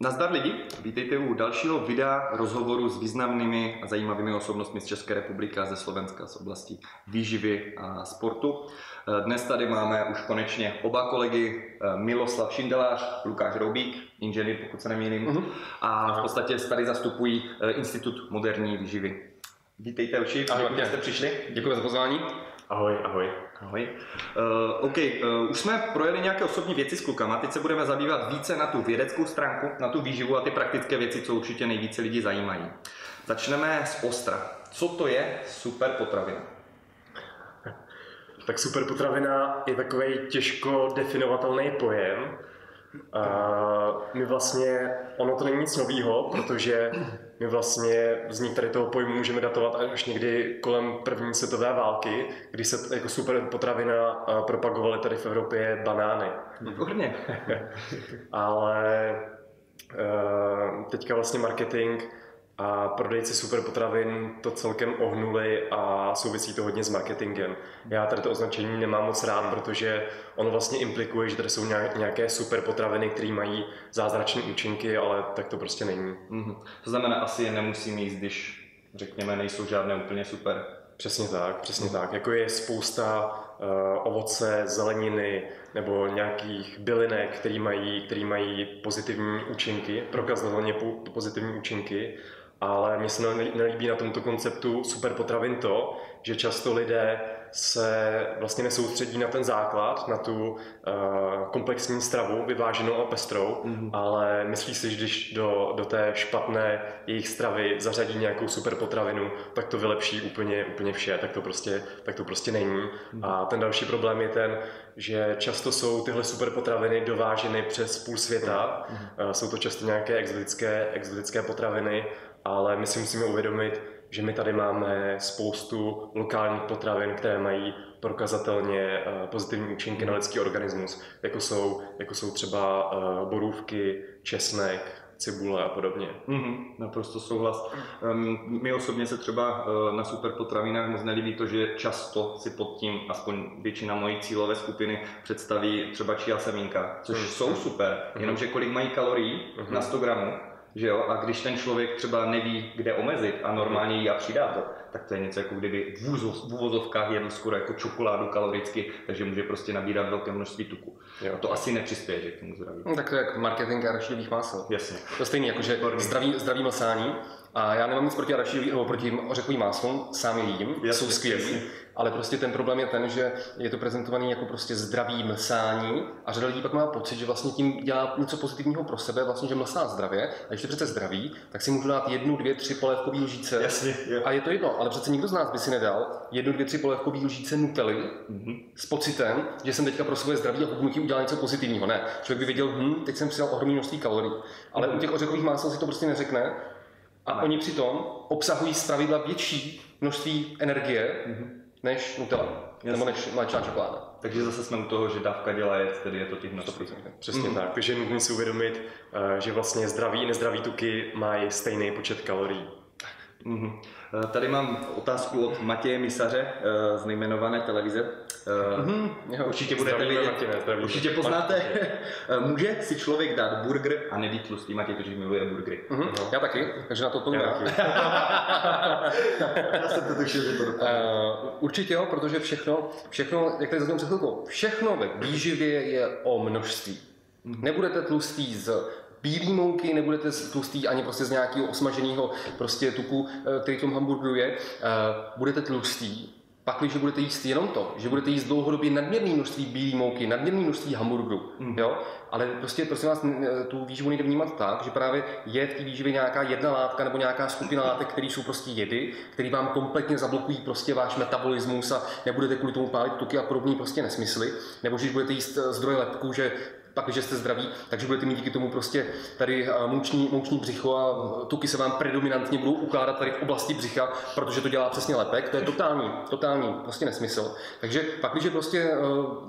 Nazdar lidi, vítejte u dalšího videa rozhovoru s významnými a zajímavými osobnostmi z České republiky a ze Slovenska z oblasti výživy a sportu. Dnes tady máme už konečně oba kolegy Miloslav Šindelář, Lukáš Roubík, inženýr, pokud se nemýlím, uh-huh. a v podstatě tady zastupují Institut moderní výživy. Vítejte uši, děkuji, že jste přišli. Děkuji za pozvání. Ahoj, ahoj. Ahoj. Uh, OK, uh, už jsme projeli nějaké osobní věci s klukama, teď se budeme zabývat více na tu vědeckou stránku, na tu výživu a ty praktické věci, co určitě nejvíce lidi zajímají. Začneme z ostra. Co to je super potravina? Tak super potravina je takový těžko definovatelný pojem. Uh, my vlastně, ono to není nic nového, protože my vlastně vznik tady toho pojmu můžeme datovat až někdy kolem první světové války, kdy se jako super potravina propagovaly tady v Evropě banány. Výborně. Ale teďka vlastně marketing a prodejci superpotravin to celkem ohnuli a souvisí to hodně s marketingem. Já tady to označení nemám moc rád, protože ono vlastně implikuje, že tady jsou nějaké superpotraviny, které mají zázračné účinky, ale tak to prostě není. Mm-hmm. To znamená, asi je nemusím jíst, když řekněme, nejsou žádné úplně super. Přesně tak, přesně tak. Jako je spousta uh, ovoce, zeleniny nebo nějakých bylinek, které mají, který mají pozitivní účinky, prokazatelně pozitivní účinky ale mně se nelíbí na tomto konceptu superpotravin to, že často lidé se vlastně nesoustředí na ten základ, na tu uh, komplexní stravu, vyváženou a pestrou, mm-hmm. ale myslí si, že když do, do té špatné jejich stravy zařadí nějakou super potravinu, tak to vylepší úplně, úplně vše, tak to prostě, tak to prostě není. Mm-hmm. A ten další problém je ten, že často jsou tyhle super potraviny dováženy přes půl světa, mm-hmm. uh, jsou to často nějaké exotické, exotické potraviny, ale my si musíme uvědomit, že my tady máme spoustu lokálních potravin, které mají prokazatelně eh, pozitivní účinky na lidský organismus, jako jsou, jako jsou třeba eh, borůvky, česnek, cibule a podobně. Mm-hmm, naprosto souhlas. Um, my osobně se třeba uh, na superpotravinách moc nelíbí to, že často si pod tím, aspoň většina mojí cílové skupiny, představí třeba čia semínka, což mm-hmm. jsou super, mm-hmm. jenomže kolik mají kalorií mm-hmm. na 100 gramů, že jo? A když ten člověk třeba neví, kde omezit a normálně jí a přidá to, tak to je něco jako kdyby v, v úvozovkách jedl skoro jako čokoládu kaloricky, takže může prostě nabírat velké množství tuku. Jo. A to asi nepřispěje že k tomu zdraví. No, tak to je jak marketing arašidových másel. Jasně. To stejný, jako že zdravý, zdravý masání, a já nemám nic proti arašidovým nebo proti ořechovým máslům, sám je jím, jasně, jsou skvělý, ale prostě ten problém je ten, že je to prezentovaný jako prostě zdravý mlsání a řada lidí pak má pocit, že vlastně tím dělá něco pozitivního pro sebe, vlastně, že mlsá zdravě. A když je přece zdraví, tak si můžu dát jednu, dvě, tři polévkové lžíce. Jasně. A je to jedno, ale přece nikdo z nás by si nedal jednu, dvě, tři polévkové lžíce nutely mm-hmm. s pocitem, že jsem teďka pro svoje zdraví a hubnutí udělal něco pozitivního. Ne, člověk by věděl, hm, teď jsem přidal ohromné množství kalorií. Ale mm-hmm. u těch ořechových másel si to prostě neřekne, a oni přitom obsahují zpravidla větší množství energie mm-hmm. Než Nutella, Jasně. nebo než mléčná čokoláda. Takže zase jsme u toho, že dávka dělá jet, tedy je to těch množství. Přesně mm. tak, takže je nutné si uvědomit, eh, že vlastně zdraví i nezdraví tuky mají stejný počet kalorií. Mm-hmm. Tady mám otázku od Matěje Misaře eh, z nejmenované televize. Mm-hmm. Určitě budete vědět, Martine, určitě poznáte. Může si člověk dát burger a nebýt tlustý? Matěj totiž miluje burgery. Mm-hmm. No. Já taky, takže na to to Já, Já jsem to tušil, že to uh, Určitě jo, protože všechno, všechno, jak tady zazněl před chvilkou, všechno ve výživě je o množství. Mm-hmm. Nebudete tlustý z bílé mouky, nebudete tlustý ani prostě z nějakého osmaženého prostě tuku, eh, který v tom hamburgeru je. Eh, budete tlustý, pak, když budete jíst jenom to, že budete jíst dlouhodobě nadměrné množství bílé mouky, nadměrné množství hamburgerů, mm. jo? ale prostě prosím vás, tu výživu nejde vnímat tak, že právě je v té výživě nějaká jedna látka nebo nějaká skupina látek, které jsou prostě jedy, které vám kompletně zablokují prostě váš metabolismus a nebudete kvůli tomu pálit tuky a podobné prostě nesmysly, nebo že budete jíst eh, zdroje lepku, že pak, že jste zdraví, takže budete mít díky tomu prostě tady eh, mouční, mouční břicho a tuky se vám predominantně budou ukládat tady v oblasti břicha, protože to dělá přesně lepek, to je totální, totální prostě nesmysl. Takže pak, když je prostě eh,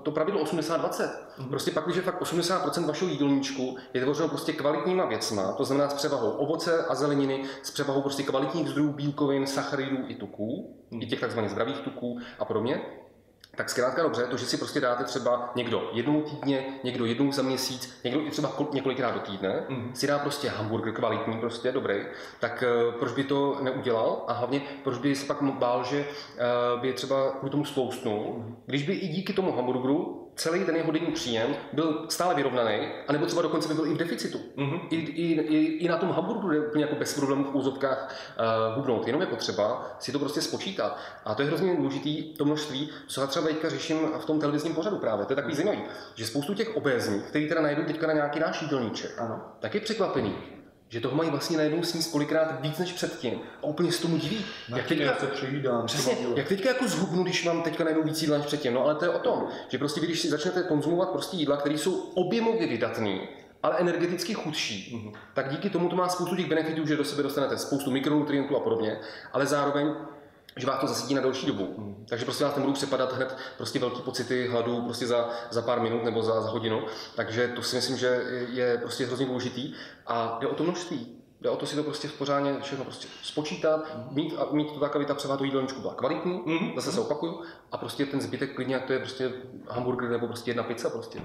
to pravidlo 80-20, mhm. prostě pak, když je fakt 80% vašeho jídelníčku je tvořeno prostě kvalitníma věcma, to znamená s převahou ovoce a zeleniny, s převahou prostě kvalitních zdrojů bílkovin, sacharidů i tuků, i těch takzvaných zdravých tuků a podobně, tak zkrátka dobře, to, že si prostě dáte třeba někdo jednou týdně, někdo jednou za měsíc, někdo i třeba několikrát do týdne, mm. si dá prostě hamburger kvalitní, prostě dobrý, tak uh, proč by to neudělal? A hlavně proč by se pak bál, že uh, by třeba kvůli tomu spoustnul, když by i díky tomu hamburgeru celý ten jeho denní příjem byl stále vyrovnaný, anebo třeba dokonce by byl i v deficitu. Mm-hmm. I, i, i, I na tom Hamburgu je úplně jako bez problémů v úzovkách uh, hubnout. Jenom je potřeba si to prostě spočítat. A to je hrozně důležitý, to množství, co já třeba teďka řeším v tom televizním pořadu právě. To je takový mm-hmm. zajímavý, že spoustu těch obézních, který teda najdou teďka na nějaký náš jídelníček, ano. tak je překvapený, že toho mají vlastně najednou sníst kolikrát víc než předtím. A úplně se tomu diví. Na jak teďka, se přejídám. Přesně, jak teďka jako zhubnu, když mám teďka najednou víc jídla než předtím. No ale to je o tom, že prostě když si začnete konzumovat prostě jídla, které jsou objemově vydatné, ale energeticky chudší, mm-hmm. tak díky tomu to má spoustu těch benefitů, že do sebe dostanete spoustu mikronutrientů a podobně, ale zároveň že vás to zasedí na další dobu. Mm. Takže prostě vás nebudou přepadat hned prostě velký pocity hladu prostě za, za pár minut nebo za, za hodinu. Takže to si myslím, že je prostě hrozně důležitý a jde o to množství. Jde o to si to prostě v pořádně všechno prostě spočítat, mít, a mít to tak, aby ta převá do jídelníčku byla kvalitní, mm-hmm. zase se opakuju, a prostě ten zbytek klidně, jak to je prostě hamburger nebo prostě jedna pizza prostě.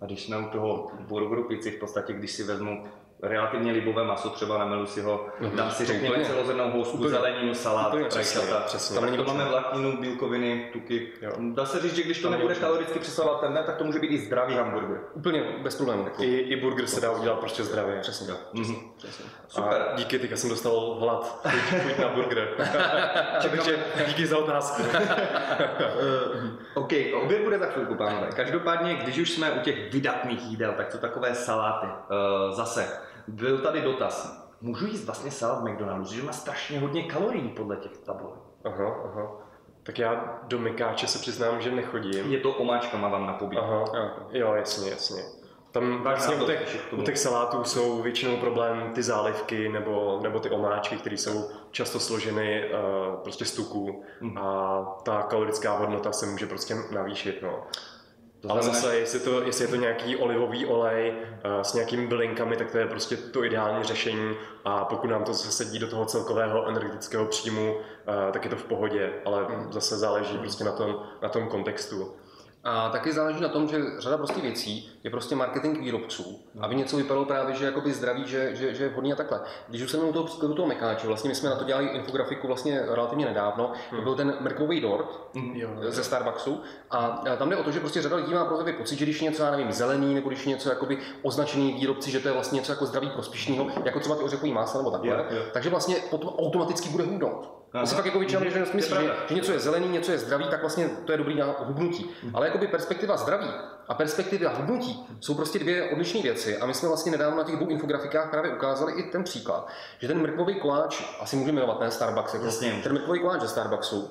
A když jsme u toho burgeru pici, v podstatě, když si vezmu relativně libové maso, třeba namelu si ho, mm-hmm. dám si řekněme úplně. celozrnou housku, zeleninu, salát, úplně, přesně, přesně. Tam to máme vlákninu, bílkoviny, tuky. Jo. Dá se říct, že když to nebude kaloricky přesahovat ten tak to může být i zdravý hamburger. Úplně bez problémů. I, I burger se dá udělat prostě zdravě. Přesně. Přesně. Mm-hmm. přesně. Super. A díky, teďka jsem dostal hlad. Chuť na burger. Takže díky za otázku. OK, oběd bude za chvilku, pánové. Každopádně, když už jsme u těch vydatných jídel, tak co takové saláty? Uh, zase, byl tady dotaz. Můžu jíst vlastně salát McDonald's, že má strašně hodně kalorií podle těch tabulek. Aha, aha. Tak já do Mikáče se přiznám, že nechodím. Je to omáčkama vám na pobídku. Aha, jo, jasně, jasně. Tam vlastně u těch, u těch salátů jsou většinou problém ty zálivky nebo, nebo ty omáčky, které jsou často složeny uh, prostě z tuků mm. a ta kalorická hodnota se může prostě navýšit. No. To Ale zase, jestli, to, jestli je to nějaký olivový olej uh, s nějakými bylinkami, tak to je prostě to ideální řešení a pokud nám to zase sedí do toho celkového energetického příjmu, uh, tak je to v pohodě, ale mm. zase záleží prostě na tom, na tom kontextu. A taky záleží na tom, že řada prostě věcí je prostě marketing výrobců, aby něco vypadalo právě, že jakoby zdraví, že, že, že je vhodný a takhle. Když už jsem u toho příkladu toho mekáče, vlastně my jsme na to dělali infografiku vlastně relativně nedávno, hmm. byl ten mrkvový dort hmm. ze Starbucksu a tam jde o to, že prostě řada lidí má prostě pocit, že když je něco, já nevím, zelený, nebo když je něco jakoby označený výrobci, že to je vlastně něco jako zdraví prospěšného, jako třeba ty ořechový másla nebo takhle, yeah, yeah. takže vlastně potom automaticky bude hubnout. My si fakt jako většina že že, že, něco je zelený, něco je zdravý, tak vlastně to je dobrý na hubnutí. Hmm. Ale jakoby perspektiva zdraví a perspektiva hubnutí jsou prostě dvě odlišné věci. A my jsme vlastně nedávno na těch dvou infografikách právě ukázali i ten příklad, že ten mrkvový koláč, asi můžeme jmenovat, ten Starbucks, jako ten mrkvový koláč ze Starbucksu,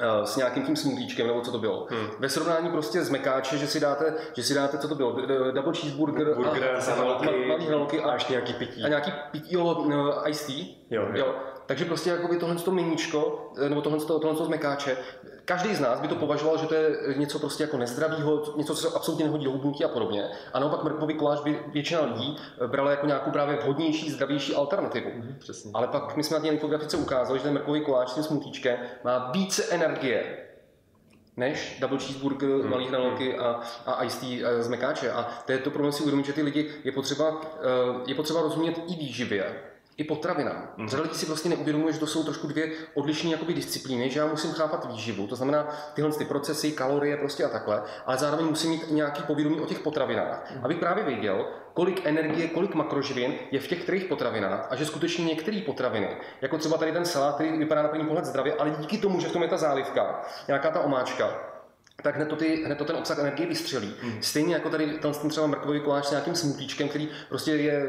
eh, s nějakým tím smoothiečkem, nebo co to bylo. Hmm. Ve srovnání prostě z mekáče, že si dáte, že si dáte, co to bylo, double cheeseburger, Burger, a, malý a, a, ještě nějaký pití. A nějaký pití, jo, no, iced tea. Jo, jo. jo. Takže prostě jakoby tohle to miníčko, eh, nebo tohle, tohle z mekáče, každý z nás by to považoval, že to je něco prostě jako nezdravého, něco, co se absolutně nehodí do hubnutí a podobně. A naopak mrkvový koláč by většina lidí eh, brala jako nějakou právě vhodnější, zdravější alternativu. Mm, přesně. Ale pak my jsme na té infografice ukázali, že ten mrkvový koláč s tím smutíčkem má více energie než double cheeseburger, hmm. malý hranolky a, a iced tea eh, z mekáče. A to je to problém si uvědomit, že ty lidi je potřeba, je potřeba rozumět i výživě i potravinám. Mm. Řada lidí si vlastně neuvědomuje, že to jsou trošku dvě odlišné jakoby, disciplíny, že já musím chápat výživu, to znamená tyhle ty procesy, kalorie prostě a takhle, ale zároveň musím mít nějaký povědomí o těch potravinách, mm. abych právě věděl, kolik energie, kolik makroživin je v těch kterých potravinách a že skutečně některé potraviny, jako třeba tady ten salát, který vypadá na první pohled zdravě, ale díky tomu, že v tom je ta zálivka, nějaká ta omáčka, tak hned to, ty, hned to ten obsah energie vystřelí. Mm. Stejně jako tady ten třeba mrkový koláč s nějakým smutíčkem, který prostě je,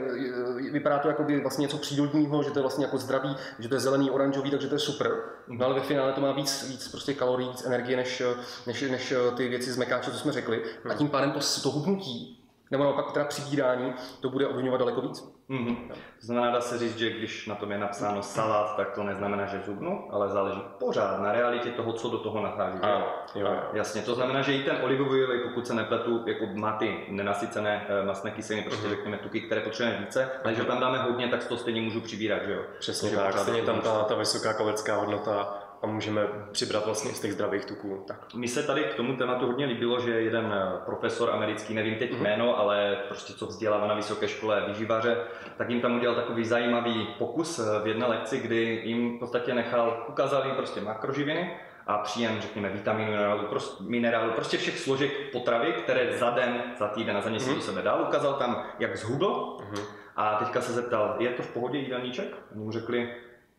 je vypadá to jako by vlastně něco přírodního, že to je vlastně jako zdravý, že to je zelený, oranžový, takže to je super. Mm. No ale ve finále to má víc, víc prostě kalorií, víc energie než, než, než ty věci z mekáče, co jsme řekli. Mm. A tím pádem to, to hubnutí nebo naopak teda přibírání, to bude ovlivňovat daleko víc. Mm-hmm. To znamená, dá se říct, že když na tom je napsáno salát, tak to neznamená, že zubnu, ale záleží pořád na realitě toho, co do toho nachází. Ano, jo. Jasně, to znamená, že i ten olivový olej, pokud se nepletu, jako má ty nenasycené eh, masné kyseliny, prostě mm-hmm. řekněme tuky, které potřebujeme více, ale že tam dáme hodně, tak to stejně můžu přibírat, že jo? Přesně tak, stejně tam ta, ta vysoká kalorická hodnota a můžeme přibrat vlastně z těch zdravých tuků. Tak. Mi se tady k tomu tématu hodně líbilo, že jeden eh, profesor americký, nevím teď mm-hmm. jméno, ale prostě co vzdělává na vysoké škole výživaře, tak jim tam udělal takový zajímavý pokus eh, v jedné lekci, kdy jim v podstatě nechal, ukázal jim prostě makroživiny a příjem, řekněme, vitaminu, minerálu, prostě, minerálu, prostě všech složek potravy, které za den, za týden a za měsíc mm-hmm. do sebe dal. Ukázal tam, jak zhubl mm-hmm. a teďka se zeptal, je to v pohodě jídelníček? Oni mu řekli,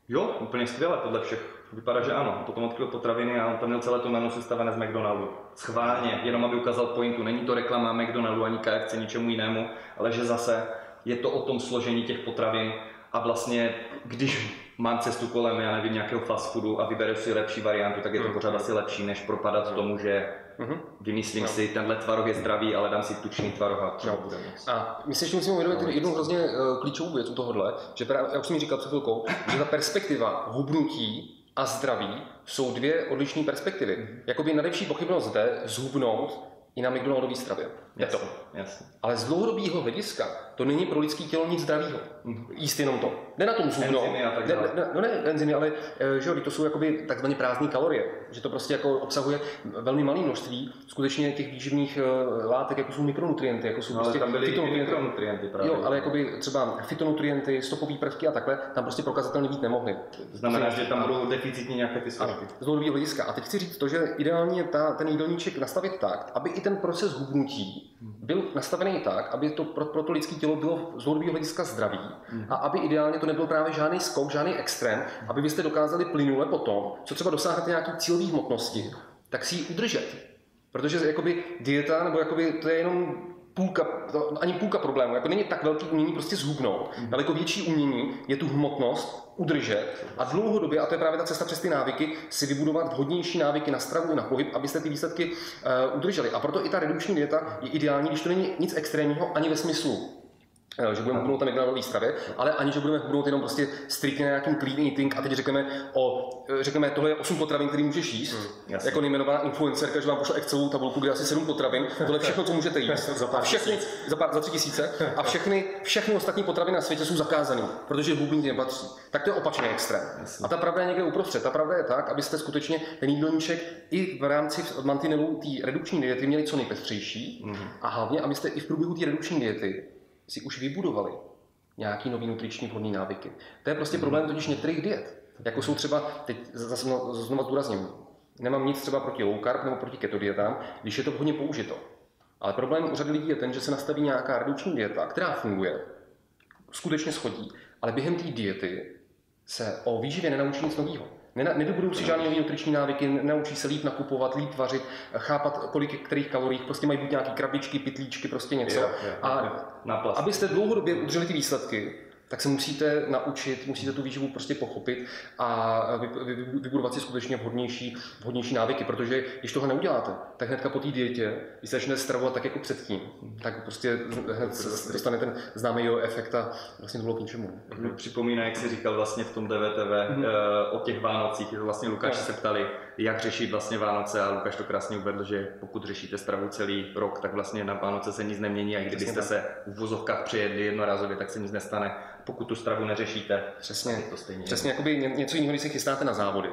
jo, úplně skvěle podle všech Vypadá, že ano. Potom odkryl potraviny a on tam měl celé to menu sestavené z McDonaldu. Schválně, jenom aby ukázal pointu. Není to reklama McDonaldu ani KFC, ničemu jinému, ale že zase je to o tom složení těch potravin a vlastně, když mám cestu kolem, já nevím, nějakého fast foodu a vyberu si lepší variantu, tak je to mhm. pořád asi lepší, než propadat tomu, že mm vymyslím no. si, tenhle tvaroh je zdravý, ale dám si tučný tvaroh a třeba no. A my si ještě musíme uvědomit no, jednu hrozně uh, klíčovou věc u tohohle, že právě, jak už jsem říkal před chvilkou, že ta perspektiva hubnutí a zdraví jsou dvě odlišné perspektivy. Mm. Jakoby nejlepší pochybnost jde zhubnout i na McDonaldový stravě. Je to. Jasně. Ale z dlouhodobého hlediska to není pro lidské tělo nic zdravého. Mm. Jíst jenom to. Ne na tom zubno. Enzymy a tak ne, ne, no ne enzymy, ale eh, že jo, to jsou jakoby takzvané prázdné kalorie. Že to prostě jako obsahuje velmi malé množství skutečně těch výživných eh, látek, jako jsou mikronutrienty, jako jsou no, prostě tam byly fytonutrienty. mikronutrienty právě. Jo, ale jakoby třeba fytonutrienty, stopové prvky a takhle, tam prostě prokazatelně být nemohly. Znamená, že tam budou deficitní nějaké ty složky. Z dlouhodobého hlediska. A teď chci říct to, že ideálně je ta, ten jídelníček nastavit tak, aby i ten proces hubnutí byl nastavený tak, aby to pro, pro to lidské tělo bylo z dlouhodobého hlediska zdravý mm. a aby ideálně to nebyl právě žádný skok, žádný extrém, aby byste dokázali plynule potom, co třeba dosáhnete nějaký cílový hmotnosti, tak si ji udržet. Protože jakoby dieta, nebo jakoby to je jenom půlka, ani půlka problému. Jako není tak velký umění prostě zhubnout. Mm. Daleko větší umění je tu hmotnost udržet a dlouhodobě, a to je právě ta cesta přes ty návyky, si vybudovat vhodnější návyky na stravu i na pohyb, abyste ty výsledky uh, udrželi. A proto i ta redukční dieta je ideální, když to není nic extrémního ani ve smyslu že budeme hubnout tam na nový stravě, ale ani, že budeme hubnout jenom prostě striktně na nějakým clean eating a teď řekneme, o, eh, řekneme, tohle je 8 potravin, který můžeš jíst, mm, jako nejmenovaná influencerka, že vám pošle Excelovou tabulku, kde asi 7 potravin, tohle je všechno, co můžete jíst. za, pár všechny, za, pár, za 3 tisíce a všechny, všechny ostatní potraviny na světě jsou zakázané, protože hubnutí nepatří. Tak to je opačný extrém. Jasně. A ta pravda je někde uprostřed. Ta pravda je tak, abyste skutečně ten jídelníček i v rámci mantinelů té redukční diety měli co nejpestřejší mm. a hlavně, abyste i v průběhu té redukční diety si už vybudovali nějaký nový nutriční vhodný návyky. To je prostě problém totiž některých diet. Jako jsou třeba, teď zase znovu zdůrazním, nemám nic třeba proti low carb nebo proti keto dietám, když je to vhodně použito. Ale problém u řady lidí je ten, že se nastaví nějaká redukční dieta, která funguje, skutečně schodí, ale během té diety se o výživě nenaučí nic nového. Nevybudou si žádné nutriční návyky, naučí se líp nakupovat, líp vařit, chápat, kolik kterých kalorií, prostě mají být nějaký krabičky, pitlíčky, prostě něco. Je, je, a abyste dlouhodobě udrželi ty výsledky, tak se musíte naučit, musíte tu výživu prostě pochopit a vybudovat si skutečně vhodnější, vhodnější návyky, protože když toho neuděláte, tak hnedka po té dietě, když se začnete stravovat tak jako předtím, tak prostě hned dostane ten známý jeho efekt a vlastně to bylo k ničemu. Připomíná, jak jsi říkal vlastně v tom DVTV mm-hmm. o těch Vánocích, vlastně Lukáši no. se ptali, jak řešit vlastně Vánoce a Lukáš to krásně uvedl, že pokud řešíte stravu celý rok, tak vlastně na Vánoce se nic nemění a kdybyste se v vozovkách přejedli jednorázově, tak se nic nestane pokud tu stravu neřešíte. Přesně, to stejně přesně jakoby něco jiného, když se chystáte na závody.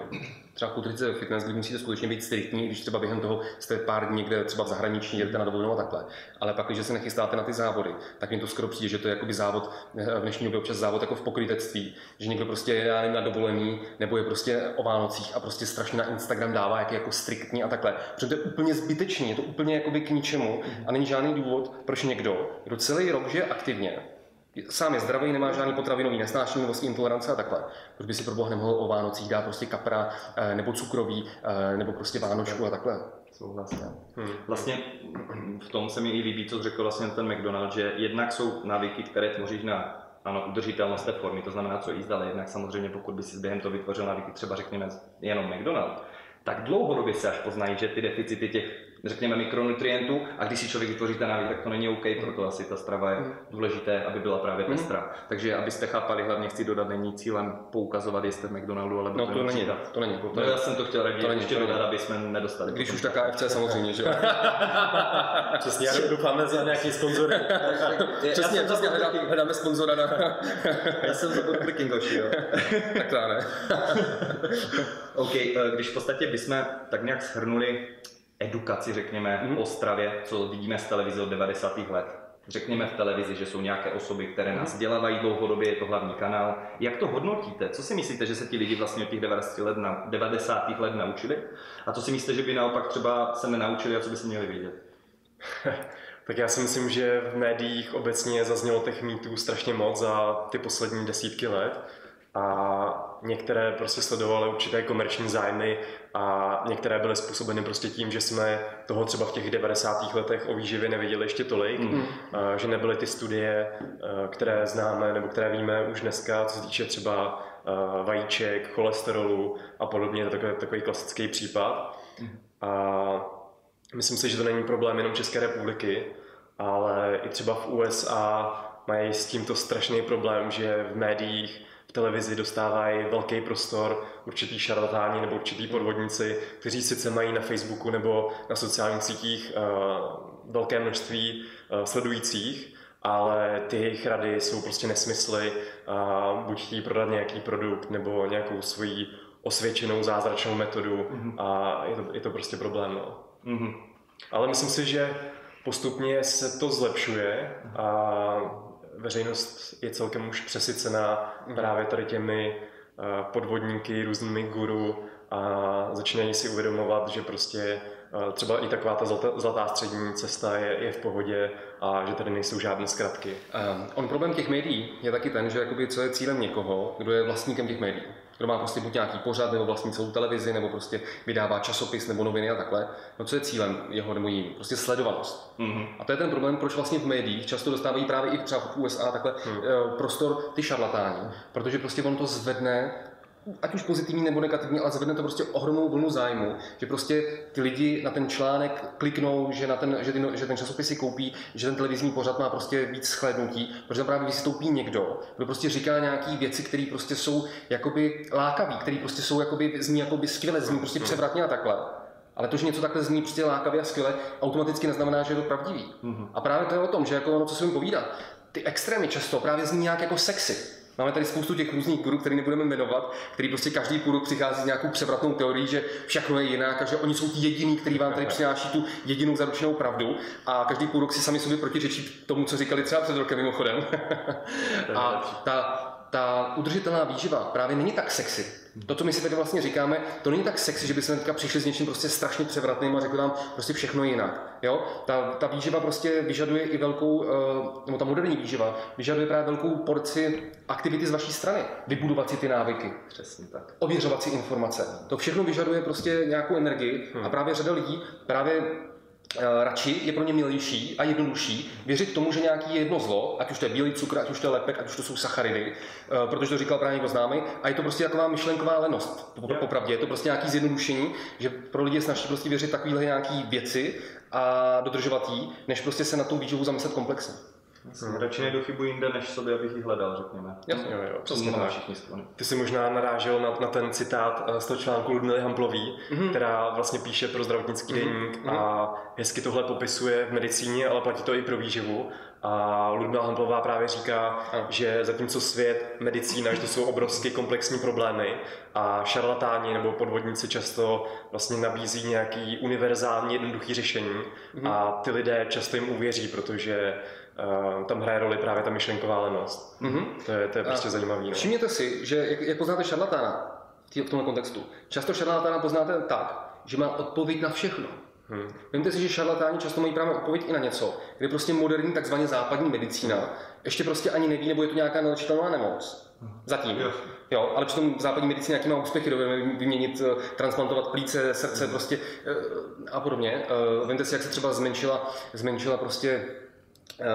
Třeba kulturice fitness, kdy musíte skutečně být striktní, když třeba během toho jste pár dní někde třeba v zahraničí, jedete na dovolenou a takhle. Ale pak, když se nechystáte na ty závody, tak mi to skoro přijde, že to je jakoby závod, v dnešní době občas závod jako v pokrytectví, že někdo prostě je nevím, na dovolený, nebo je prostě o Vánocích a prostě strašně na Instagram dává, jak je jako striktní a takhle. Protože to je úplně zbytečný, je to úplně jakoby k ničemu a není žádný důvod, proč někdo, kdo celý rok žije aktivně, sám je zdravý, nemá žádný potravinový nesnášenlivost, intolerance a takhle. Proč by si pro Boha nemohl o Vánocích dát prostě kapra eh, nebo cukroví eh, nebo prostě Vánočku a takhle. Souhlasně. Hmm. Vlastně v tom se mi i líbí, co řekl vlastně ten McDonald, že jednak jsou návyky, které tvoří na ano, udržitelnost té formy, to znamená, co jíst, ale jednak samozřejmě, pokud by si během toho vytvořil návyky, třeba řekněme jenom McDonald, tak dlouhodobě se až poznají, že ty deficity těch řekněme, mikronutrientů a když si člověk vytvoří ten návyk, tak to není OK, proto asi ta strava je důležité, aby byla právě Mhm. pestrá. Takže abyste chápali, hlavně chci dodat, není cílem poukazovat, jestli v McDonaldu, ale No to není, to není. To No já jsem to chtěl raději ještě to dodat, aby jsme nedostali. Když už tak KFC samozřejmě, že jo. Přesně, já doufáme za nějaký sponzor. Přesně, přesně, hledáme, sponzora na... Já jsem za Burger Kingoši, jo. tak to ne. OK, eh, když v podstatě bychom tak nějak shrnuli edukaci, řekněme, Mhm. o stravě, co vidíme z televize od 90. let. Řekněme v televizi, že jsou nějaké osoby, které nás Mhm. vzdělávají dlouhodobě, je to hlavní kanál. Jak to hodnotíte? Co si myslíte, že se ti lidi vlastně od těch 90. let, na, 90. let naučili? A co si myslíte, že by naopak třeba se nenaučili a co by se měli vědět? Tak já si myslím, že v médiích obecně zaznělo těch mýtů strašně moc za ty poslední desítky let a některé prostě sledovaly určité komerční zájmy a některé byly způsobeny prostě tím, že jsme toho třeba v těch 90. letech o výživě nevěděli ještě tolik, Mm. a že nebyly ty studie, které známe nebo které víme už dneska, co se týče třeba vajíček, cholesterolu a podobně, to je takový, takový klasický případ. A myslím si, že to není problém jenom České republiky, ale i třeba v USA mají s tímto strašný problém, že v médiích, v televizi dostávají velký prostor určitý šarlatáni nebo určitý podvodníci, kteří sice mají na Facebooku nebo na sociálních sítích uh, velké množství uh, sledujících, ale ty jejich rady jsou prostě nesmysly a buď chtějí prodat nějaký produkt nebo nějakou svoji osvědčenou zázračnou metodu a je to, je to prostě problém. No. Mhm. Ale myslím si, že postupně se to zlepšuje a veřejnost je celkem už přesycená právě tady těmi eh, podvodníky, různými guru a začínají si uvědomovat, že prostě eh, třeba i taková ta zlatá, zlatá střední cesta je, je v pohodě a že tady nejsou žádné zkratky. Um, on problém těch médií je taky ten, že jakoby, co je cílem někoho, kdo je vlastníkem těch médií. Kdo má prostě buď nějaký pořad, nebo vlastní celou televizi, nebo prostě vydává časopis nebo noviny a takhle. No co je cílem jeho nebo jí? Prostě sledovanost. Mhm. A to je ten problém, proč vlastně v médiích často dostávají právě i třeba v USA takhle hmm. prostor ty šarlatáni. Protože prostě on to zvedne ať už pozitivní nebo negativní, ale zvedne to prostě ohromnou vlnu zájmu, že prostě ty lidi na ten článek kliknou, že, na ten, že, ty, no- že ten časopis si koupí, že ten televizní pořad má prostě víc shlédnutí, protože tam právě vystoupí někdo, kdo prostě říká nějaké věci, které prostě jsou jakoby lákavé, které prostě jsou jakoby, zní jakoby skvěle, zní prostě převratně a takhle. Ale to, že něco takhle zní prostě lákavě a skvěle, automaticky neznamená, že je to pravdivý. A právě to je o tom, že jako ono, co se mi povídá, ty extrémy často právě zní nějak jako sexy. Máme tady spoustu těch různých guru, který nebudeme jmenovat, který prostě každý půl rok přichází s nějakou převratnou teorií, že všechno je jinak a že oni jsou ti jediní, kteří vám tady přináší tu jedinou zaručenou pravdu a každý půl rok si sami sobě protiřečí tomu, co říkali třeba před rokem mimochodem. a ta, ta udržitelná výživa právě není tak sexy. To, co my si tady vlastně říkáme, to není tak sexy, že by se teďka přišli s něčím prostě strašně převratným a řekli nám prostě všechno jinak. Jo? Ta, ta výživa prostě vyžaduje i velkou, eh, nebo ta moderní výživa vyžaduje právě velkou porci aktivity z vaší strany. Vybudovat si ty návyky, Přesně tak. ověřovat si informace. To všechno vyžaduje prostě nějakou energii a právě řada lidí právě radši je pro ně milější a jednodušší věřit tomu, že nějaký je jedno zlo, ať už to je bílý cukr, ať už to je lepek, ať už to jsou sacharidy, eh, protože to říkal právě někdo známý, a je to prostě taková myšlenková lenost. Po- Popravdě je to prostě nějaký zjednodušení, že pro lidi je snaží prostě věřit takovéhle nějaký věci a dodržovat jí, než prostě se na tu výživu zamyslet komplexně. Hmm. Radši nejdu chybu jinde, než sobě, abych ji hledal, řekněme. Jasně. Jo, jo, To přesně tak. všichni strany. Ty jsi možná narážel na, na ten citát eh, z toho článku Ludmily Hamplový, mm-hmm. která vlastně píše pro zdravotnický deník mm-hmm. a hezky tohle popisuje v medicíně, ale platí to i pro výživu. A Ludmila Hamplová právě říká, Ano. že zatímco svět, medicína, že to jsou obrovsky komplexní problémy a šarlatáni nebo podvodníci často vlastně nabízí nějaký univerzální jednoduchý řešení mm-hmm. a ty lidé často jim uvěří, protože uh, tam hraje roli právě ta myšlenková lenost. Mhm. To je, to je prostě zajímavý. No. Všimněte si, že jak, jak poznáte šarlatána v tomhle kontextu, často šarlatána poznáte tak, že má odpověď na všechno. Hmm. Vemte si, že šarlatáni často mají právě odpověď i na něco, kde prostě moderní takzvaně západní medicína ještě prostě ani neví, nebo je to nějaká nelečitelná nemoc. Zatím. Jo. Jo, ale přitom západní medicína jaký má úspěchy, dovedeme vyměnit, eh, transplantovat plíce, srdce prostě eh, a podobně. Eh, Vemte si, jak se třeba zmenšila, zmenšila prostě eh,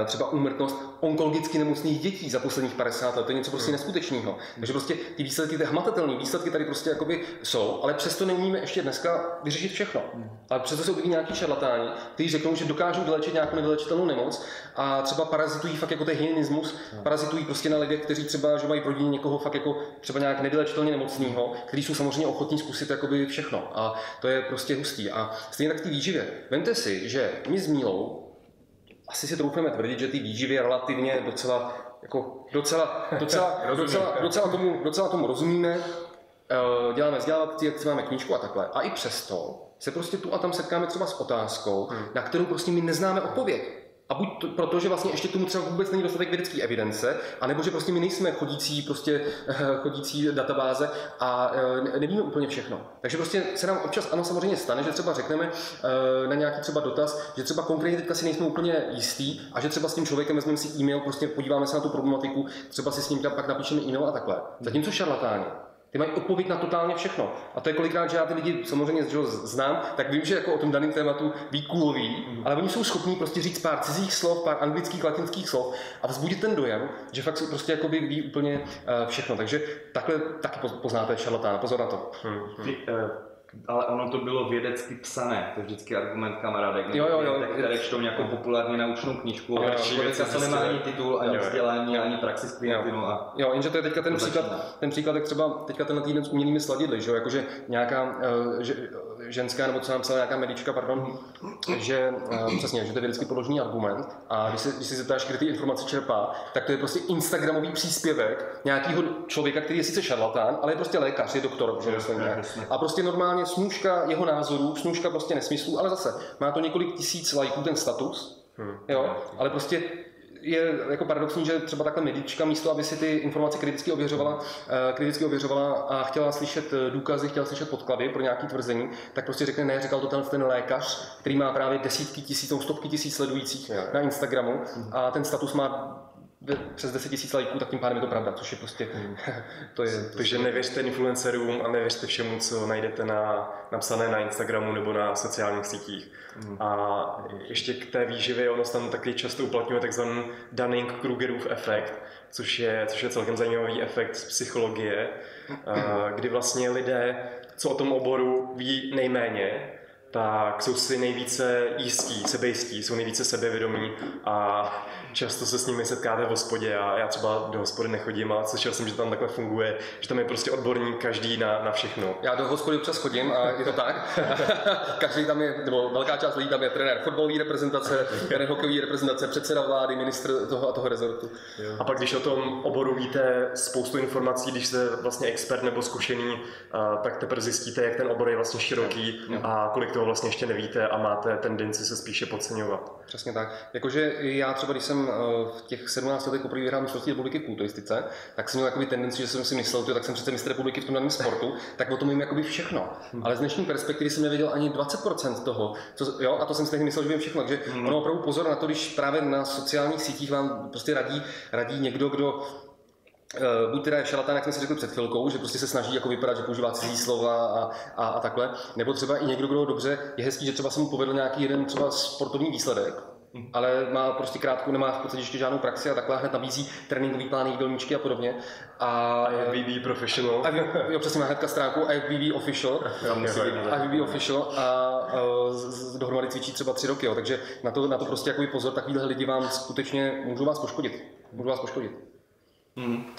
třeba úmrtnost onkologicky nemocných dětí za posledních 50 let. To je něco prostě neskutečného. Takže prostě ty výsledky, ty hmatatelné výsledky tady prostě jakoby jsou, ale přesto neumíme ještě dneska vyřešit všechno. Ale přesto jsou i nějaký šarlatáni, kteří řeknou, že dokážou vylečit nějakou nevylečitelnou nemoc a třeba parazitují fakt jako ten hyenismus, parazitují prostě na lidech, kteří třeba že mají v rodině někoho fakt jako třeba nějak nevylečitelně nemocného, kteří jsou samozřejmě ochotní zkusit jakoby všechno. A to je prostě hustý. A stejně tak ty výživě. Vemte si, že my s Mílou asi si troufneme tvrdit, že ty výživy relativně docela, jako docela, docela, docela, docela, tomu, docela tomu rozumíme, Eh, děláme vzdělávací akci, máme knížku a takhle. A i přesto se prostě tu a tam setkáme třeba s otázkou, hmm. na kterou prostě my neznáme odpověď. A buď to, proto, že vlastně ještě tomu třeba vůbec není dostatek vědecké evidence, anebo že prostě my nejsme chodící, prostě, eh, chodící databáze a eh, nevíme úplně všechno. Takže prostě se nám občas ano samozřejmě stane, že třeba řekneme eh, na nějaký třeba dotaz, že třeba konkrétně teďka si nejsme úplně jistý a že třeba s tím člověkem vezmeme si e-mail, prostě podíváme se na tu problematiku, třeba si s ním pak napíšeme e-mail a takhle. Zatímco šarlatáni, ty mají odpověď na totálně všechno. A to je kolikrát, že já ty lidi samozřejmě že znám, tak vím, že jako o tom daném tématu ví kulový, mm. ale oni jsou schopní prostě říct pár cizích slov, pár anglických, latinských slov a vzbudit ten dojem, že fakt jsou prostě jako ví úplně uh, všechno. Takže takhle taky poznáte šarlatána. Pozor na to. Hmm. Ty, uh ale ono to bylo vědecky psané, to je vždycky argument kamarádek, jo, jo, jo. které čtou nějakou populárně naučnou knížku, ale člověka se nemá ani titul, ani vzdělání, ani praxi s klientinu. A jo, jenže to je teďka ten příklad, ten příklad, jak třeba teďka ten týden s umělými sladidly, že jo, jakože nějaká, že, ženská, nebo co nám psala nějaká medička, pardon, že uh, přesně, že to je vědecky podložený argument. A když se, když se zeptáš, kde ty informace čerpá, tak to je prostě Instagramový příspěvek nějakého člověka, který je sice šarlatán, ale je prostě lékař, je doktor, že myslím, A prostě normálně snůžka jeho názorů, snůžka prostě nesmyslů, ale zase má to několik tisíc lajků ten status, hmm. jo, ale prostě je jako paradoxní, že třeba takhle medička místo, aby si ty informace kriticky ověřovala, eh, kriticky ověřovala a chtěla slyšet eh, důkazy, chtěla slyšet podklady pro nějaké tvrzení, tak prostě řekne, ne, říkal to ten, ten lékař, který má právě desítky tisíc, stovky tisíc sledujících na Instagramu a ten status má přes 10 tisíc lajků, tak tím pádem je to pravda, což je prostě, hmm. to je... To Takže nevěřte influencerům a nevěřte všemu, co najdete na, napsané na Instagramu nebo na sociálních sítích. Hmm. A ještě k té výživě, ono tam taky často uplatňuje takzvaný Dunning-Krugerův efekt, což je, což je celkem zajímavý efekt z psychologie, kdy vlastně lidé, co o tom oboru ví nejméně, tak jsou si nejvíce jistí, sebejistí, jsou nejvíce sebevědomí a často se s nimi setkáte v hospodě a já třeba do hospody nechodím, ale slyšel jsem, že tam takhle funguje, že tam je prostě odborník každý na, na všechno. Já do hospody občas chodím a je to tak. každý tam je, nebo velká část lidí tam je trenér fotbalové reprezentace, trenér hokejové reprezentace, předseda vlády, ministr toho a toho rezortu. Jo. A pak, když o tom oboru víte spoustu informací, když jste vlastně expert nebo zkušený, tak teprve zjistíte, jak ten obor je vlastně široký jo. a kolik toho vlastně ještě nevíte a máte tendenci se spíše podceňovat. Přesně tak. Jakože já třeba, když jsem v těch 17 letech poprvé vyhrál mistrovství republiky v kulturistice, tak jsem měl jakoby tendenci, že jsem si myslel, že tak jsem přece mistr republiky v tom daném sportu, tak o tom vím jakoby všechno. Hmm. Ale z dnešní perspektivy jsem nevěděl ani 20% toho, co, jo, a to jsem si tehdy myslel, že vím všechno. Takže hmm. ono opravdu pozor na to, když právě na sociálních sítích vám prostě radí, radí někdo, kdo Uh, buď teda je šalatán, jak jsme si řekli před chvilkou, že prostě se snaží jako vypadat, že používá cizí slova a, a, a, takhle, nebo třeba i někdo, kdo dobře, je hezký, že třeba se mu povedl nějaký jeden třeba sportovní výsledek, mhm. ale má prostě krátkou, nemá v podstatě ještě žádnou praxi a takhle hned nabízí tréninkový plány, jídelníčky a podobně. A IFBB Professional. A, jo, přesně má hnedka stránku IFBB Official. IFBB Official a, a dohromady cvičí třeba tři roky, jo, takže na to, na to prostě jako pozor, takovýhle lidi vám skutečně můžou vás poškodit. Můžou vás poškodit. Hmm.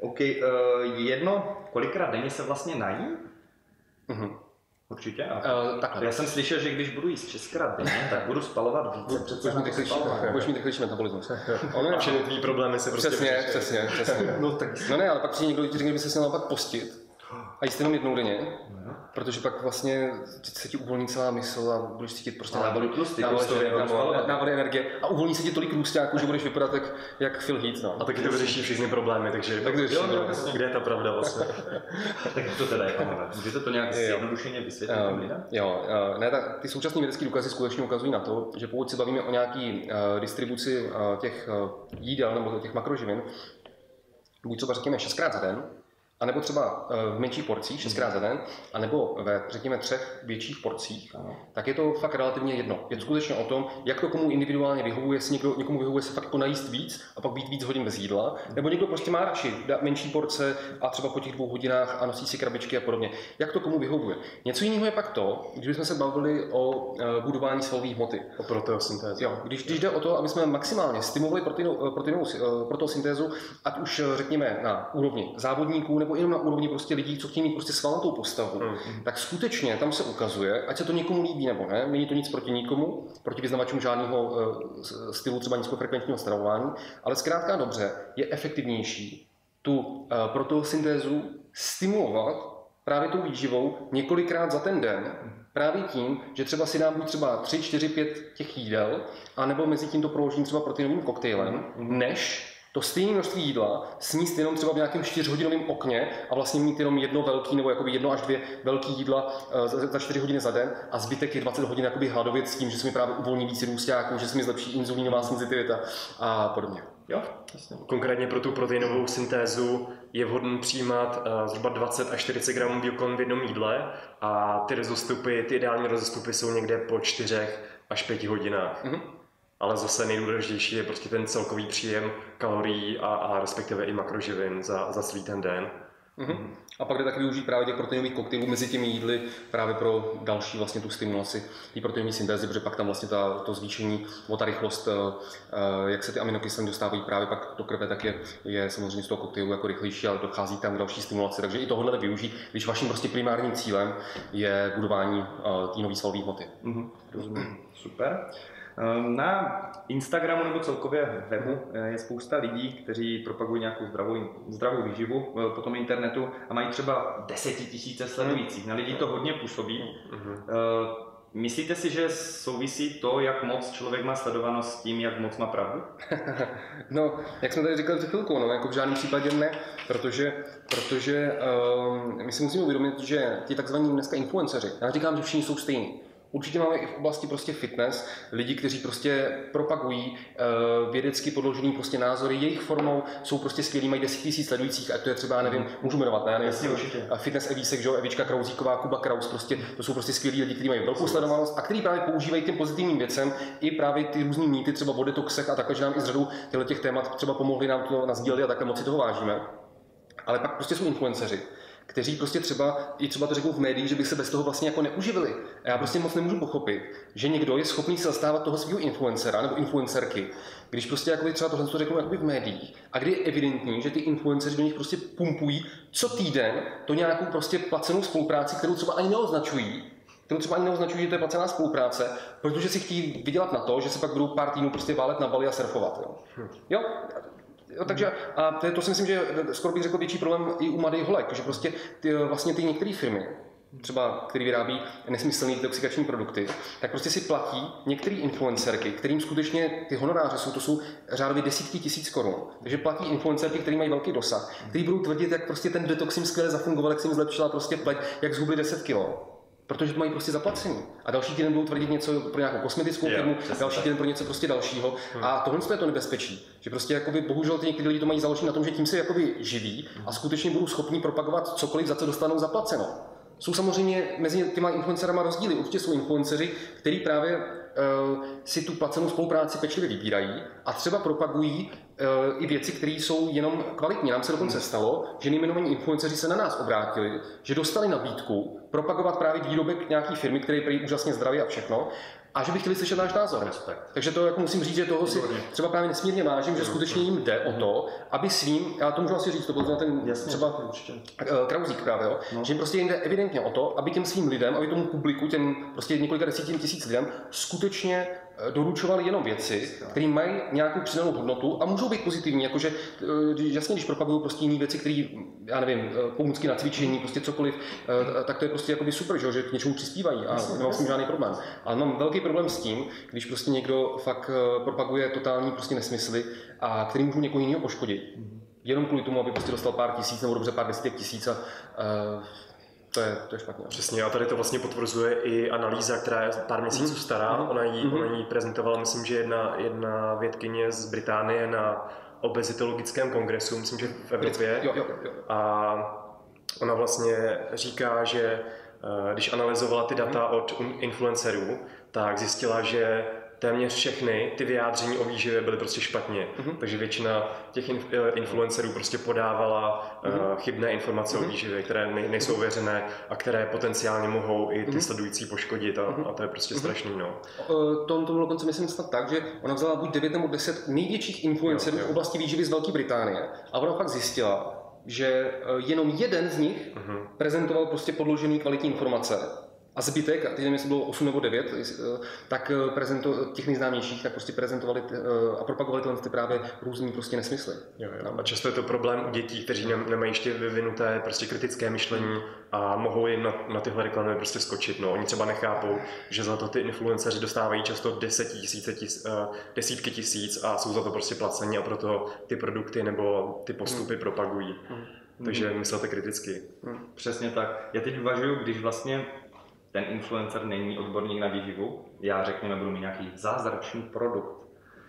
OK, uh, jedno, kolikrát denně se vlastně nají? Uh-huh. Určitě. Uh, takhle. Já jsem slyšel, že když budu jíst šestkrát denně, tak budu spalovat více. Přece mít rychlejší, budeš mít rychlejší metabolismus. Ono, a všechny tvý problémy se prostě Přesně, přesně, přesně. no, tak... no ne, ale pak přijde někdo, kteří by se měl naopak postit a jíst jenom jednou denně, no. protože pak vlastně se ti uvolní celá mysl a budeš cítit prostě návody, návody, energie a uvolní se ti tolik růstáků, že budeš vypadat jak, jak Phil Heath. No. A taky to vyřeší všechny problémy, takže tak to jo, no, kde je ta pravda vlastně. tak to teda je, můžete to nějak zjednodušeně vysvětlit um, Jo, uh, ne, tak ty současné vědecké důkazy skutečně ukazují na to, že pokud se bavíme o nějaký uh, distribuci uh, těch uh, jídel nebo těch makroživin, buď třeba řekněme 6 krát za den, anebo třeba eh, v menších porcích, šestkrát za den, anebo ve, řekněme, třech větších porcích, Ano. tak je to fakt relativně jedno. Je to skutečně o tom, jak to komu individuálně vyhovuje, jestli někdo, někomu vyhovuje se fakt jako najíst víc a pak být víc hodin bez jídla, nebo někdo prostě má radši menší porce a třeba po těch dvou hodinách a nosí si krabičky a podobně. Jak to komu vyhovuje. Něco jiného je pak to, když jsme se bavili o eh, budování svalové hmoty. O proteosyntézu. Jo, když, když jde o to, aby jsme maximálně stimulovali proteinou, proteinovou, eh, protosyntézu, ať už eh, řekněme na úrovni závodníků nebo jenom na úrovni prostě lidí, co chtějí mít prostě svalnatou postavu, Mm. tak skutečně tam se ukazuje, ať se to někomu líbí nebo ne, není to nic proti nikomu, proti vyznavačům žádného s- stylu třeba nízkofrekventního stravování, ale zkrátka dobře je efektivnější tu eh, protosyntézu stimulovat právě tou výživou několikrát za ten den, právě tím, že třeba si dám buď třeba 3, 4, 5 těch jídel, anebo mezi tím to proložím třeba proteinovým koktejlem, než to stejné množství jídla sníst jenom třeba v nějakém čtyřhodinovém okně a vlastně mít jenom jedno velký nebo jakoby jedno až dvě velký jídla eh, za, za 4 hodiny za den a zbytek je 20 hodin jakoby hladovět s tím, že se mi právě uvolní víc růstáků, že se mi zlepší inzulínová senzitivita a podobně. Jo, jasně. Konkrétně pro tu proteinovou syntézu je vhodné přijímat eh, zhruba 20 až 40 gramů bílkovin v jednom jídle a ty rozostupy, ty ideální rozostupy jsou někde po 4 až 5 hodinách. Mhm. Ale zase nejdůležitější je prostě ten celkový příjem kalorií a, a respektive i makroživin za, za celý ten den. Mhm. A pak jde taky využít právě těch proteinových koktejlů mezi těmi jídly právě pro další vlastně tu stimulaci té proteinové syntézy, protože pak tam vlastně ta, to zvýšení, o ta rychlost, eh, eh, jak se ty aminokyseliny dostávají právě pak do krve, tak je, je samozřejmě z toho koktejlu jako rychlejší, ale dochází tam k další stimulaci. Takže i tohle využít, když vaším prostě primárním cílem je budování uh, té nové svalové hmoty. Mhm, rozumím. Super. Ehm, Na Instagramu nebo celkově webu eh, je spousta lidí, kteří propagují nějakou zdravou, zdravou výživu eh, po tom internetu a mají třeba desetitisíce sledujících. Na lidi to hodně působí. Mhm. Eh, Myslíte si, že souvisí to, jak moc člověk má sledovanost s tím, jak moc má pravdu? No, jak jsme tady říkali před chvilkou, no, jako v žádném případě ne, protože, protože um, my si musíme uvědomit, že ti takzvaní dneska influenceři, já říkám, že všichni jsou stejní. Určitě máme i v oblasti prostě fitness lidi, kteří prostě propagují uh, vědecky podložený prostě názory, jejich formou jsou prostě skvělí, mají 10 000 sledujících, a to je třeba, já nevím, můžu jmenovat, ne? Jasně, určitě. a Fitness Evísek, že jo, Evička Krauzíková, Kuba Kraus, prostě to jsou prostě skvělí lidi, kteří mají velkou sledovanost a kteří právě používají těm pozitivním věcem i právě ty různý mýty, třeba o detoxech a takhle, že nám i z řadu těchto těch témat třeba pomohli nám to nazdíleli a takhle moc si toho vážíme. Ale pak prostě jsou influenceři, kteří prostě třeba, i třeba to řeknou v médiích, že by se bez toho vlastně jako neuživili. A já prostě moc nemůžu pochopit, že někdo je schopný se zastávat toho svého influencera nebo influencerky, když prostě jakoby třeba tohle to řeknou jakoby v médiích a kdy je evidentní, že ty influenceři do nich prostě pumpují co týden to nějakou prostě placenou spolupráci, kterou třeba ani neoznačují, kterou třeba ani neoznačují, že to je placená spolupráce, protože si chtějí vydělat na to, že se pak budou pár týdnů prostě válet na Bali a surfovat. Jo? jo? Jo, takže a to, je- to si myslím, že skoro bych řekl větší problém i u mladých holek, že prostě ty, vlastně ty některé firmy, třeba, které vyrábí nesmyslné detoxikační produkty, tak prostě si platí některé influencerky, kterým skutečně ty honoráře jsou, to jsou řádově desítky tisíc korun. Takže platí influencerky, které mají velký dosah, který budou tvrdit, jak prostě ten detox jim skvěle zafungoval, jak se jim zlepšila prostě pleť, jak zhubli 10 kilo. Protože to mají prostě zaplacení. A další týden budou tvrdit něco pro nějakou kosmetickou Jo, firmu, další týden pro něco prostě dalšího. A tohle je to nebezpečí. Že prostě jakoby, bohužel ty někteří lidi to mají založené na tom, že tím se jakoby živí a skutečně budou schopni propagovat cokoliv, za co dostanou zaplaceno. Jsou samozřejmě mezi těma influencerama rozdíly. Určitě jsou influenceři, kteří právě si tu placenou spolupráci pečlivě vybírají a třeba propagují uh, i věci, které jsou jenom kvalitní. Nám se dokonce stalo, že nejmenovaní influenceři se na nás obrátili, že dostali nabídku propagovat právě výrobek nějaký firmy, který je úžasně zdravý a všechno, a že by chtěli slyšet náš názor. Respekt. Takže to jako musím říct, že toho si třeba právě nesmírně vážím, že skutečně jim jde o to, aby svým, já to můžu asi říct, to byl ten Jasně, třeba určitě. eh, Krauzík právě, jo? No. že jim prostě jde evidentně o to, aby těm svým lidem, aby tomu publiku, těm prostě několika desítin tisíc lidem, skutečně doručovali jenom věci, které mají nějakou přidanou hodnotu a můžou být pozitivní, jakože eh, jasně, když propagují prostě jiné věci, které, já nevím, eh, pomůcky na cvičení, prostě cokoliv, eh, tak to je prostě jakoby super, že, k něčemu přispívají a nemám s tím žádný problém. Ale mám velký problém s tím, když prostě někdo fakt eh, propaguje totální prostě nesmysly a který můžou někoho jiného poškodit. Jenom kvůli tomu, aby prostě dostal pár tisíc nebo dobře pár desítek tisíc a to je, to je špatně. Přesně, a tady to vlastně potvrzuje i analýza, která je pár měsíců stará. Mhm. Ona ji, Mhm. ona ji prezentovala, myslím, že jedna, jedna vědkyně z Británie na obezitologickém kongresu, myslím, že v Evropě. Jo, jo, jo. A ona vlastně říká, že eh, když analyzovala ty data od influencerů, tak zjistila, že téměř všechny ty vyjádření o výživě byly prostě špatně. Uh-huh. Takže většina těch eh, influencerů prostě podávala uh-huh. uh, chybné informace uh-huh. o výživě, které ne- nejsou věřené a které potenciálně mohou i ty uh-huh. sledující poškodit a, uh-huh. a to je prostě uh-huh. strašný. No. Uh, to, to bylo konce myslím snad tak, že ona vzala buď 9 nebo 10 největších influencerů v oblasti výživy z Velké Británie a ona fakt zjistila, že jenom jeden z nich uh-huh. prezentoval prostě podložený kvalitní informace a zbytek, a teď nevím, jestli bylo 8 nebo 9, eh, tak eh, prezento, těch nejznámějších, tak prostě prezentovali eh, a propagovali tyhle ty právě různý prostě nesmysly. Jo, jo. A často je to problém u dětí, kteří nemají ještě vyvinuté prostě kritické myšlení a mohou jim na, na tyhle reklamy prostě skočit. No. Oni třeba nechápou, že za to ty influenceři dostávají často desetitisíce, tis, desítky tisíc a jsou za to prostě placeni a proto ty produkty nebo ty postupy hmm. propagují. Hmm. Takže myslete kriticky. Hmm. Přesně tak. Já teď uvažuju, když vlastně ten influencer není odborník na výživu, já řekněme, budu mít nějaký zázračný produkt,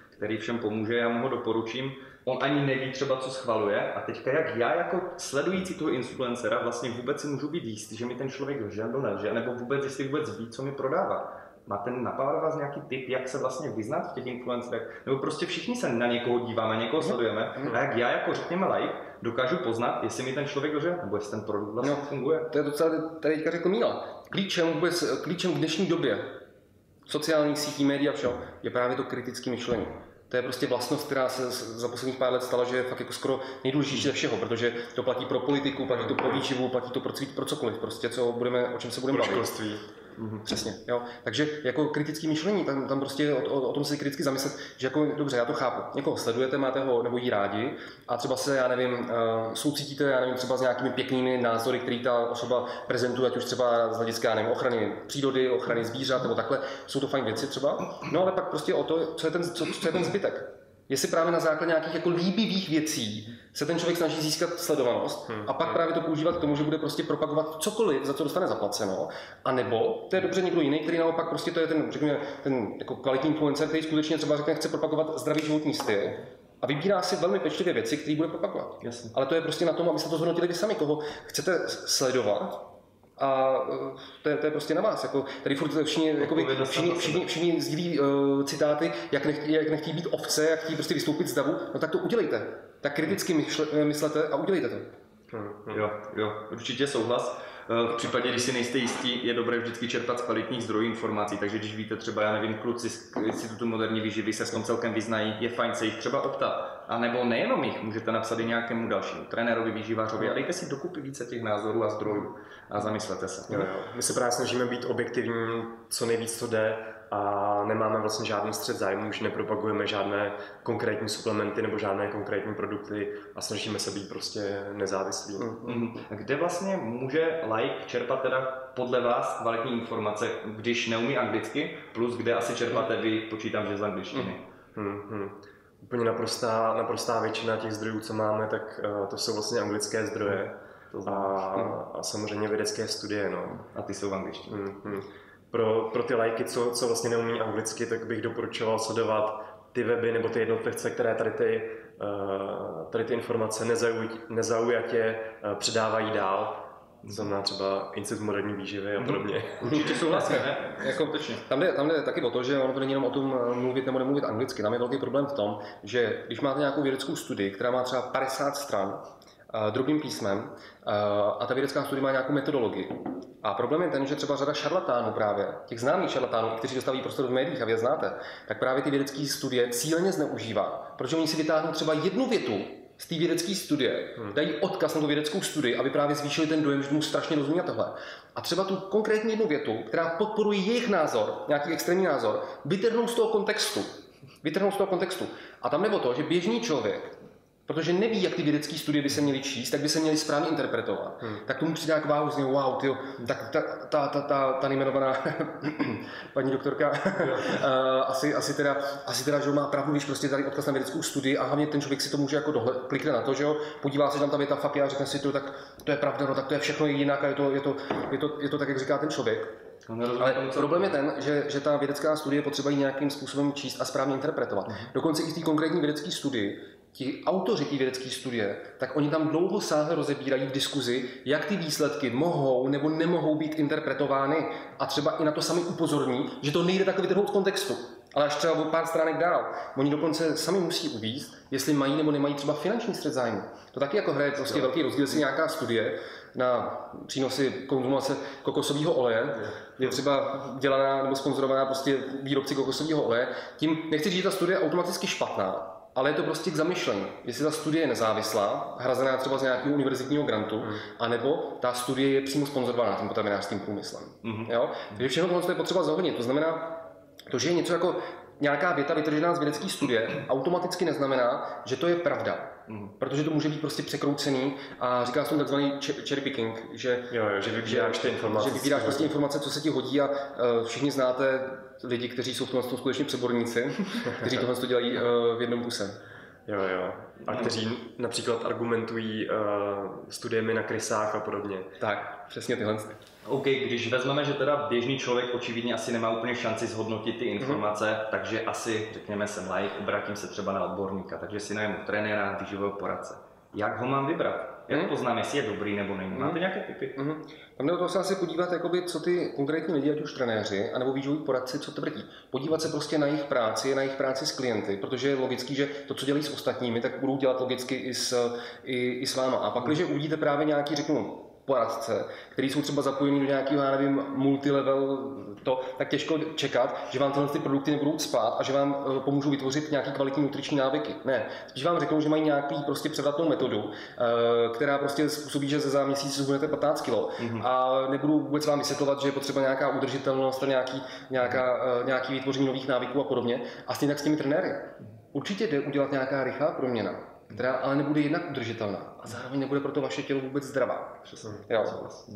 který všem pomůže, já mu ho doporučím, on ani neví třeba, co schvaluje a teďka jak já jako sledující toho influencera vlastně vůbec si můžu být jistý, že mi ten člověk lže nebo nelže, nebo vůbec, jestli vůbec ví, co mi prodává. Máte napadá vás nějaký tip, jak se vlastně vyznat v těch influencerech? Nebo prostě všichni se na někoho díváme, někoho mhm. sledujeme a jak já jako řekněme like dokážu poznat, jestli mi ten člověk lže, nebo jestli ten produkt vlastně no, funguje. To je docela, tady teďka řekl Míla. Klíčem, vůbec, klíčem v dnešní době sociálních sítí, médií a všeho je právě to kritické myšlení. To je prostě vlastnost, která se za posledních pár let stala, že je fakt jako skoro nejdůležitější ze všeho, protože to platí pro politiku, platí to pro výživu, platí to pro, pro cokoliv, prostě, co budeme, o čem se budeme bavit. Mm-hmm. Přesně, jo. Takže jako kritické myšlení, tam, tam prostě o, o, o, tom si kriticky zamyslet, že jako dobře, já to chápu. Někoho sledujete, máte ho nebo jí rádi a třeba se, já nevím, uh, soucítíte, já nevím, třeba s nějakými pěknými názory, které ta osoba prezentuje, ať už třeba z hlediska, já nevím, ochrany přírody, ochrany zvířat nebo takhle, jsou to fajn věci třeba. No ale pak prostě o to, co je ten, co, co je ten zbytek. Jestli právě na základě nějakých jako líbivých věcí se ten člověk snaží získat sledovanost hmm. a pak hmm. právě to používat k tomu, že bude prostě propagovat cokoliv, za co dostane zaplaceno. A nebo to je dobře někdo jiný, který naopak prostě to je ten, řekněme, ten jako kvalitní influencer, který skutečně třeba řekne, chce propagovat zdravý životní styl a vybírá si velmi pečlivě věci, které bude propagovat. Jasně. Ale to je prostě na tom, aby se to zhodnotili vy sami, koho chcete sledovat a e, to je, to je prostě na vás. Jako, tady furt všichni, jakoby, všichni, všichni, všichni sdílí uh, citáty, jak, nech, jak nechtí být ovce, jak chtějí prostě vystoupit z davu, no tak to udělejte. Tak kriticky myšle, myslete a udělejte to. Hmm, jo, jo, určitě souhlas. Eh, v případě, když si nejste jistí, je dobré vždycky čerpat z kvalitních zdrojů informací, takže když víte třeba, já nevím, kluci z Institutu moderní výživy se s tom celkem vyznají, je fajn se jich třeba optat. A nebo nejenom jich, můžete napsat i nějakému dalšímu trenérovi, výživářovi a dejte si dokupy více těch názorů a zdrojů a zamyslete se. Jo, jo. My se právě snažíme být objektivní, co nejvíc to jde a nemáme vlastně žádný střed zájmu, už nepropagujeme žádné konkrétní suplementy nebo žádné konkrétní produkty a snažíme se být prostě nezávislí. Mm-hmm. Kde vlastně může like čerpat teda podle vás kvalitní informace, když neumí anglicky, plus kde asi čerpáte vy, počítám, že z angličtiny? Mm-hmm. Úplně naprostá, naprostá většina těch zdrojů, co máme, tak uh, to jsou vlastně anglické zdroje. Mm. A, a samozřejmě vědecké studie. No. A ty jsou v angličtině. Mm-hmm pro, pro ty lajky, co, co vlastně neumí anglicky, tak bych doporučoval sledovat ty weby nebo ty jednotlivce, které tady ty, uh, tady ty informace nezauj, nezaujatě uh, předávají dál. Znamená třeba Institut moderní výživy a mhm. podobně. Určitě souhlasím, ne? jako, tam, jde, tam jde taky o to, že ono to není jenom o tom eh, mluvit nebo nemluvit anglicky. Tam je velký problém v tom, že když máte nějakou vědeckou studii, která má třeba 50 stran, druhým písmem a ta vědecká studie má nějakou metodologii. A problém je ten, že třeba řada šarlatánů právě, těch známých šarlatánů, kteří dostaví prostor v médiích a vy je znáte, tak právě ty vědecké studie cíleně zneužívá, protože oni si vytáhnou třeba jednu větu z té vědecké studie, hmm. dají odkaz na tu vědeckou studii, aby právě zvýšili ten dojem, že mu strašně rozumí a tohle. A třeba tu konkrétní jednu větu, která podporuje jejich názor, nějaký extrémní názor, vytrhnou z toho kontextu. Vytrhnou z toho kontextu. A tam nebo to, že běžný člověk protože neví, jak ty vědecké studie by se měly číst, tak by se měly správně interpretovat. Hmm. Tak tomu přidá k váhu, zní, wow, tyjo, tak ta, ta, ta, ta, ta nejmenovaná paní doktorka uh, asi, asi, teda, asi teda, že má pravdu, když prostě tady odkaz na vědeckou studii a hlavně ten člověk si to může jako dohled, klikne na to, že jo, podívá se, tam ta věta fakt a řekne si to, tak to je pravda, no tak to je všechno jinak a je to, je to, je to, je to tak, jak říká ten člověk. Ale problém je ten, že, že ta vědecká studie potřeba ji nějakým způsobem číst a správně interpretovat. Mhm. Dokonce i v té konkrétní vědecké studii ti autoři té vědecké studie, tak oni tam dlouho sáhle rozebírají v diskuzi, jak ty výsledky mohou nebo nemohou být interpretovány a třeba i na to sami upozorní, že to nejde takový vytrhnout z kontextu. Ale až třeba o pár stránek dál. Oni dokonce sami musí uvíct, jestli mají nebo nemají třeba finanční střed zájmu. To taky jako hraje prostě velký rozdíl, jestli nějaká studie na přínosy konzumace kokosového oleje je třeba dělaná nebo sponzorovaná prostě výrobci kokosového oleje. Tím nechci říct, že ta studie je automaticky špatná, ale je to prostě k zamyšlení. Jestli ta studie je nezávislá, hrazená třeba z nějakého univerzitního grantu, mm. anebo ta studie je přímo sponzorovaná tím potravinářským průmyslem. Mm. Jo? Takže všechno tohle je potřeba zohlednit. To znamená, to, že je něco jako nějaká věta vytržená z vědecké studie, automaticky neznamená, že to je pravda. Mm. Protože to může být prostě překroucený a říká se tomu takzvaný cherry picking, že, jo, jo, že vybíráš ty informace. Že vybíráš prostě informace, co se ti hodí a uh, všichni znáte lidi, kteří jsou v tom skutečně přeborníci, kteří tohle dělají uh, v jednom kuse. Jo, jo. A kteří například argumentují uh, studiemi na krysách a podobně. Tak, přesně tyhle. OK, když vezmeme, že teda běžný člověk očividně asi nemá úplně šanci zhodnotit ty informace, mm-hmm. takže asi, řekněme, jsem like, obratím se třeba na odborníka, takže si najmu trenéra, výživového poradce. Jak ho mám vybrat? Jak mm. poznám, jestli je dobrý nebo není? Máte mm. nějaké typy? Mm. Tam jde o to se asi podívat, jakoby, co ty konkrétní lidi, ať už trenéři, anebo výživoví poradci, co tvrdí. Podívat se prostě na jejich práci, na jejich práci s klienty, protože je logický, že to, co dělají s ostatními, tak budou dělat logicky i s, i, i s váma. A pak, když uvidíte právě nějaký, řeknu, poradce, který jsou třeba zapojení do nějakého, já nevím, multilevel, to, tak těžko čekat, že vám tyhle ty produkty nebudou spát a že vám eh, pomůžou vytvořit nějaký kvalitní nutriční návyky. Ne, když vám řeknou, že mají nějaký prostě převratnou metodu, eh, která prostě způsobí, že za měsíc zhubnete 15 kg mm-hmm. a nebudu vůbec vám vysvětlovat, že je potřeba nějaká udržitelnost a nějaký, nějaká, eh, nějaký vytvoření nových návyků a podobně. A stejně tak s těmi trenéry. Určitě jde udělat nějaká rychlá proměna která ale nebude jednak udržitelná a zároveň nebude pro to vaše tělo vůbec zdravá. Jo.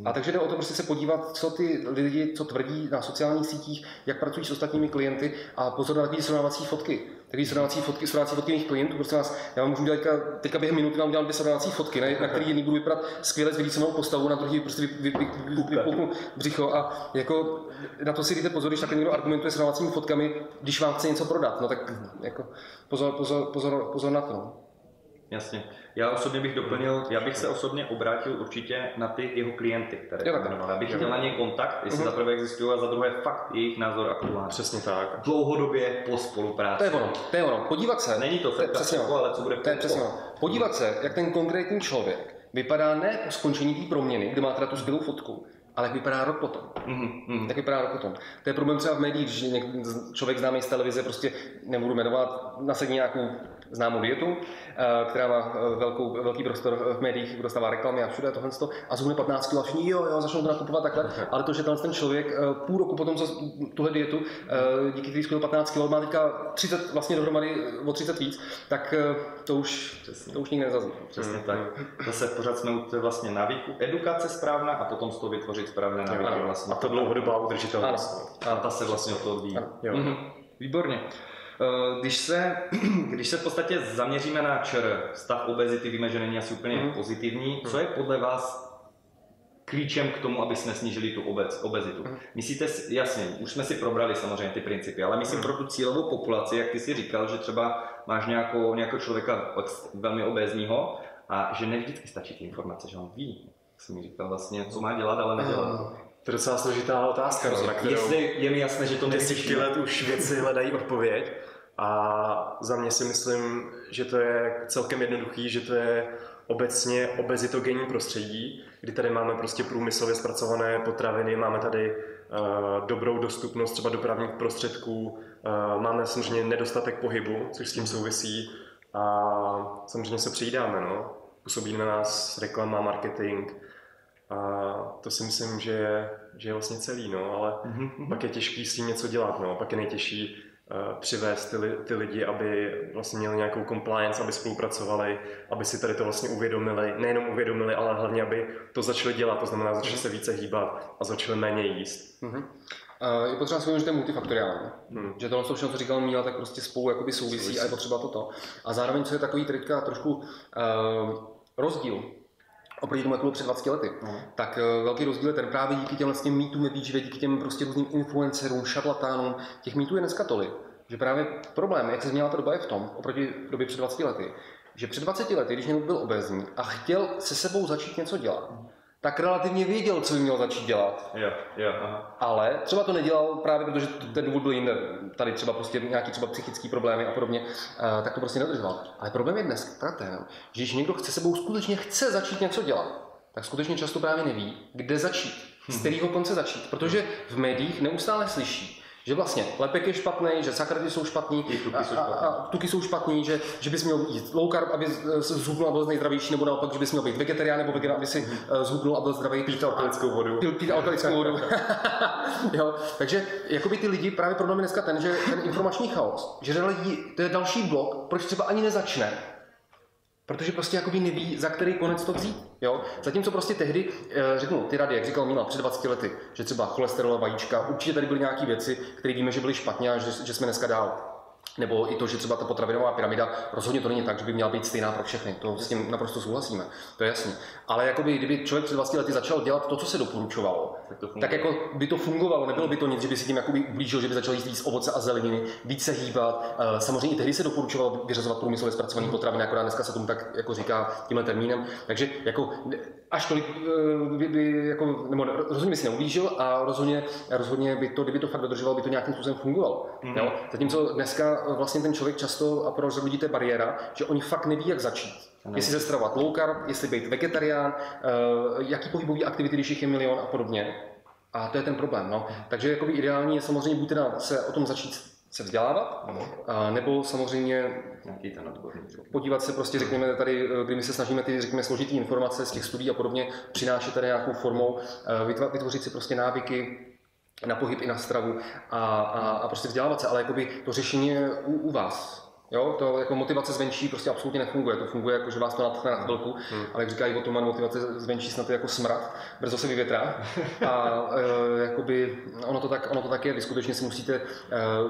A takže jde o to prostě se podívat, co ty lidi, co tvrdí na sociálních sítích, jak pracují s ostatními klienty a pozor na takové srovnávací fotky. Takové srovnávací fotky, srovnávací fotky mých klientů, prostě vás, já vám můžu dělat teďka, teďka během minuty vám udělám dvě srovnávací fotky, na, na který jedný budu vypadat skvěle s vidícímovou postavu, na druhý prostě vy, vy, vy, vy, břicho a jako na to si dejte pozor, když takhle někdo argumentuje srovnávacími fotkami, když vám chce něco prodat, no tak jako pozor, pozor, pozor, pozor na to. Jasně. Já osobně bych doplnil, já bych se osobně obrátil určitě na ty jeho klienty, které jmenoval. Já bych chtěl na ně kontakt, jestli uh-huh. za prvé existují a za druhé fakt jejich názor aktuální. Přesně tak. Dlouhodobě po spolupráci. To je ono, to je ono. Podívat se. Není to, to je přesně ono. ale co bude to je přesně ono. Podívat se, jak ten konkrétní člověk vypadá ne po skončení té proměny, kde má teda tu skvělou fotku, ale jak vypadá rok potom. Mm-hmm. Tak vypadá rok potom. To je problém třeba v médiích, že člověk známý z televize prostě nebudu jmenovat, nasadí nějakou známou dietu, eh, která má eh, velkou, velký prostor v médiích, dostává reklamy a všude tohle a zhubne 15 kg a všichni jo, jo, začnou to nakupovat takhle, ale to, že ten člověk eh, půl roku potom, co tuhle dietu, díky který skvěl 15 kg, má teďka 30, vlastně dohromady o 30 víc, tak to už, Přesně. to už nikdy nezazní. Přesně tak. Zase pořád jsme u vlastně návyku, edukace správná a potom z toho vytvořit správné návyky. Vlastně. A to dlouhodobá udržitelnost. A ta se vlastně o to odvíjí. Mhm. Výborně. Eh, když se, když se v podstatě zaměříme na ČR, stav obezity, víme, že není asi úplně mm. pozitivní. Co je podle vás klíčem k tomu, aby jsme snížili tu obec, obezitu? Mm. Myslíte, jasně, už jsme si probrali samozřejmě ty principy, ale myslím mm. pro tu cílovou populaci, jak ty si říkal, že třeba máš nějakou, nějakého člověka velmi obézního a že ne vždycky stačí ty informace, že on ví, jak jsem mi říkal vlastně, co má dělat, ale nedělá. To je docela složitá otázka, no, na kterou Jestli je mi jasné, že to desítky let už věci hledají odpověď. A za mě si myslím, že to je celkem jednoduchý, že to je obecně obezitogenní prostředí, kdy tady máme prostě průmyslově zpracované potraviny, máme tady uh, dobrou dostupnost třeba dopravních prostředků, uh, máme samozřejmě nedostatek pohybu, což s tím souvisí a samozřejmě se přijídáme, no. Působí na nás reklama, marketing a to si myslím, že je, že je vlastně celý, no, ale mm-hmm. pak je těžký s tím něco dělat, no, pak je nejtěžší přivést ty, ty lidi, aby vlastně měli nějakou compliance, aby spolupracovali, aby si tady to vlastně uvědomili, nejenom uvědomili, ale hlavně, aby to začali dělat, to znamená, začali se více hýbat a začali méně jíst. Mm-hmm. Uh, je potřeba si že to je multifaktoriální. Hmm. Že tohle všechno, co říkal Míla, tak prostě spolu jakoby souvisí, souvisí. a je potřeba toto. A zároveň, co je takový teďka trošku uh, rozdíl oproti tomu, jak bylo před 20 lety, no. tak uh, velký rozdíl je ten právě díky těm vlastně mýtům ve výživě, díky těm prostě různým influencerům, šarlatánům, těch mýtů je dneska tolik, že právě problém, jak se změnila ta doba je v tom, oproti době před 20 lety, že před 20 lety, když někdo byl obezní a chtěl se sebou začít něco dělat, tak relativně věděl, co by měl začít dělat. Jo, jo, aha. Ale třeba to nedělal právě protože ten důvod byl jinde. Tady třeba prostě nějaký třeba psychické problémy a podobně, uh, tak to prostě nedržoval. Ale problém je dnes ten, že když někdo chce sebou skutečně chce začít něco dělat, tak skutečně často právě neví, kde začít, z kterého konce začít. Protože v médiích neustále slyší, že vlastně lepek je špatný, že sakrady jsou špatný, tuky jsou a, a, a, tuky jsou špatný, že, že bys měl jít low carb, aby zhubnul a byl nejzdravější, nebo naopak, že bys měl být vegetarián nebo vegan, aby si uh, zhubnul a byl zdravý. Pít alkalickou vodu. Pít, pít alkalickou vodu. jo, takže jakoby ty lidi, právě problém je dneska ten, že ten informační chaos, že lidi, to je další blok, proč třeba ani nezačne, Protože prostě jakoby neví, za který konec to vzít. Jo? Zatímco prostě tehdy, eh, řeknu, ty rady, jak říkal Mila před 20 lety, že třeba cholesterol, vajíčka, určitě tady byly nějaké věci, které víme, že byly špatně a že, že jsme dneska dál. Nebo i to, že třeba ta potravinová pyramida, rozhodně to není tak, že by měla být stejná pro všechny. To s tím naprosto souhlasíme, to je jasně. Ale jakoby, kdyby člověk před 20 lety začal dělat to, co se doporučovalo, Tak to tak jako by to fungovalo, nebylo by to nic, že by si tím jakoby ublížil, že by začal jíst víc ovoce a zeleniny, víc se hýbat. Eh, Samozřejmě i tehdy se doporučovalo vyřazovat průmyslově zpracované potraviny, akorát dneska se tomu tak jako říká tímhle termínem. Takže jako až tolik eh, by, by jako, nebo rozhodně by si neublížil a rozhodně, rozhodně by to, kdyby to fakt dodržoval, by to nějakým způsobem fungovalo. Mhm. Jo? Zatímco dneska vlastně ten člověk často a pro lidí to je bariéra, že oni fakt neví, jak začít. Jestli se stravovat low carb, jestli být vegetarián, eh, jaký pohybový aktivity, když jich je milion a podobně. A to je ten problém. No. Takže jakoby ideální je samozřejmě buď teda se o tom začít se vzdělávat, a nebo samozřejmě Nějaký ten odborný podívat se prostě, řekněme, tady, eh, kdy my se snažíme ty, řekněme, složitý informace z těch studií a podobně přinášet tady nějakou formou, eh, vytvořit si prostě návyky, na pohyb i na stravu a, a, a prostě vzdělávat se, ale jakoby to řešení je u, u vás. Jo, to jako motivace zvenčí prostě absolutně nefunguje. To funguje jako, že vás to natchne na chvilku, hmm. ale jak říká Ivo Toman, motivace zvenčí snad je jako smrad, brzo se vyvětrá. A e, jakoby ono to, tak, ono to tak je, vy skutečně si musíte e,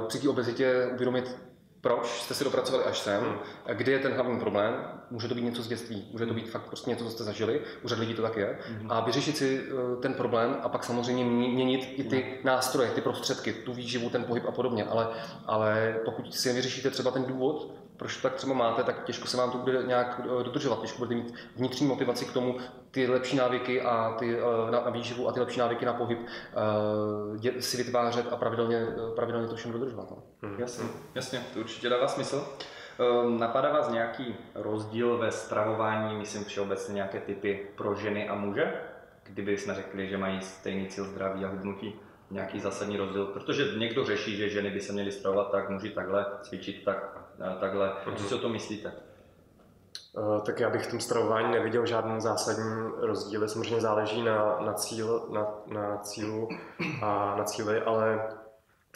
při té obezitě uvědomit, proč jste si dopracovali až sem, kde je ten hlavní problém. Může to být něco z dětství, může to být fakt prostě něco, co jste zažili, u lidí to tak je. Hmm. A vyřešit si eh, ten problém a pak samozřejmě mě- měnit i ty nástroje, ty prostředky, tu výživu, ten pohyb a podobně. Ale, ale pokud si nevyřešíte třeba ten důvod, proč to tak třeba máte, tak těžko se vám to bude nějak eh, dodržovat. Těžko budete mít vnitřní motivaci k tomu, ty lepší návyky a ty eh, na, na výživu a ty lepší návyky na pohyb eh, dě- si vytvářet a pravidelně, pravidelně to všechno dodržovat. No. Jasně, jasně, to určitě dává smysl. Ehm, Napadá vás nějaký rozdíl ve stravování, myslím všeobecně nějaké typy pro ženy a muže? Kdyby jsme řekli, že mají stejný cíl zdraví a hubnutí, nějaký zásadní rozdíl, protože někdo řeší, že ženy by se měly stravovat tak, muži takhle, cvičit tak, a takhle. Co si o to myslíte? Eh, Tak já bych v tom stravování neviděl žádný zásadní rozdíl. Samozřejmě záleží na, na, cíl, na, na cílu a na cíli, ale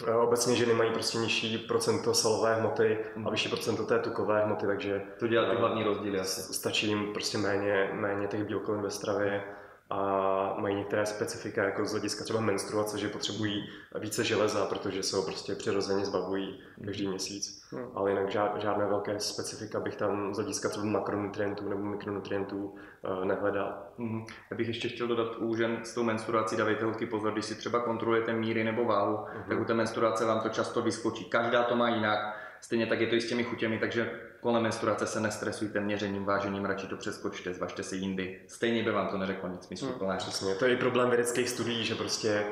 eh, obecně ženy mají prostě nižší procento salové hmoty a vyšší procento té tukové hmoty, takže To dělá ty hlavní rozdíly asi. stačí jim prostě méně, méně těch bílkovin ve stravě a mají některé specifika, jako z hlediska třeba menstruace, že potřebují více železa, protože se ho prostě přirozeně zbavují každý měsíc. Hmm. Ale jinak žád, žádné velké specifika bych tam z hlediska třeba makronutrientů nebo mikronutrientů eh, nehledal. Mhm. Já bych ještě chtěl dodat u žen s tou menstruací, dávejte holky pozor, když si třeba kontrolujete míry nebo váhu, Mhm. tak u té menstruace vám to často vyskočí. Každá to má jinak, stejně tak je to i s těmi chutěmi, takže kolem menstruace se nestresujte měřením, vážením, radši to přeskočte, zvažte si jindy. Stejně by vám to neřeklo nic smysluplného. Přesně, to je i problém vědeckých studií, že prostě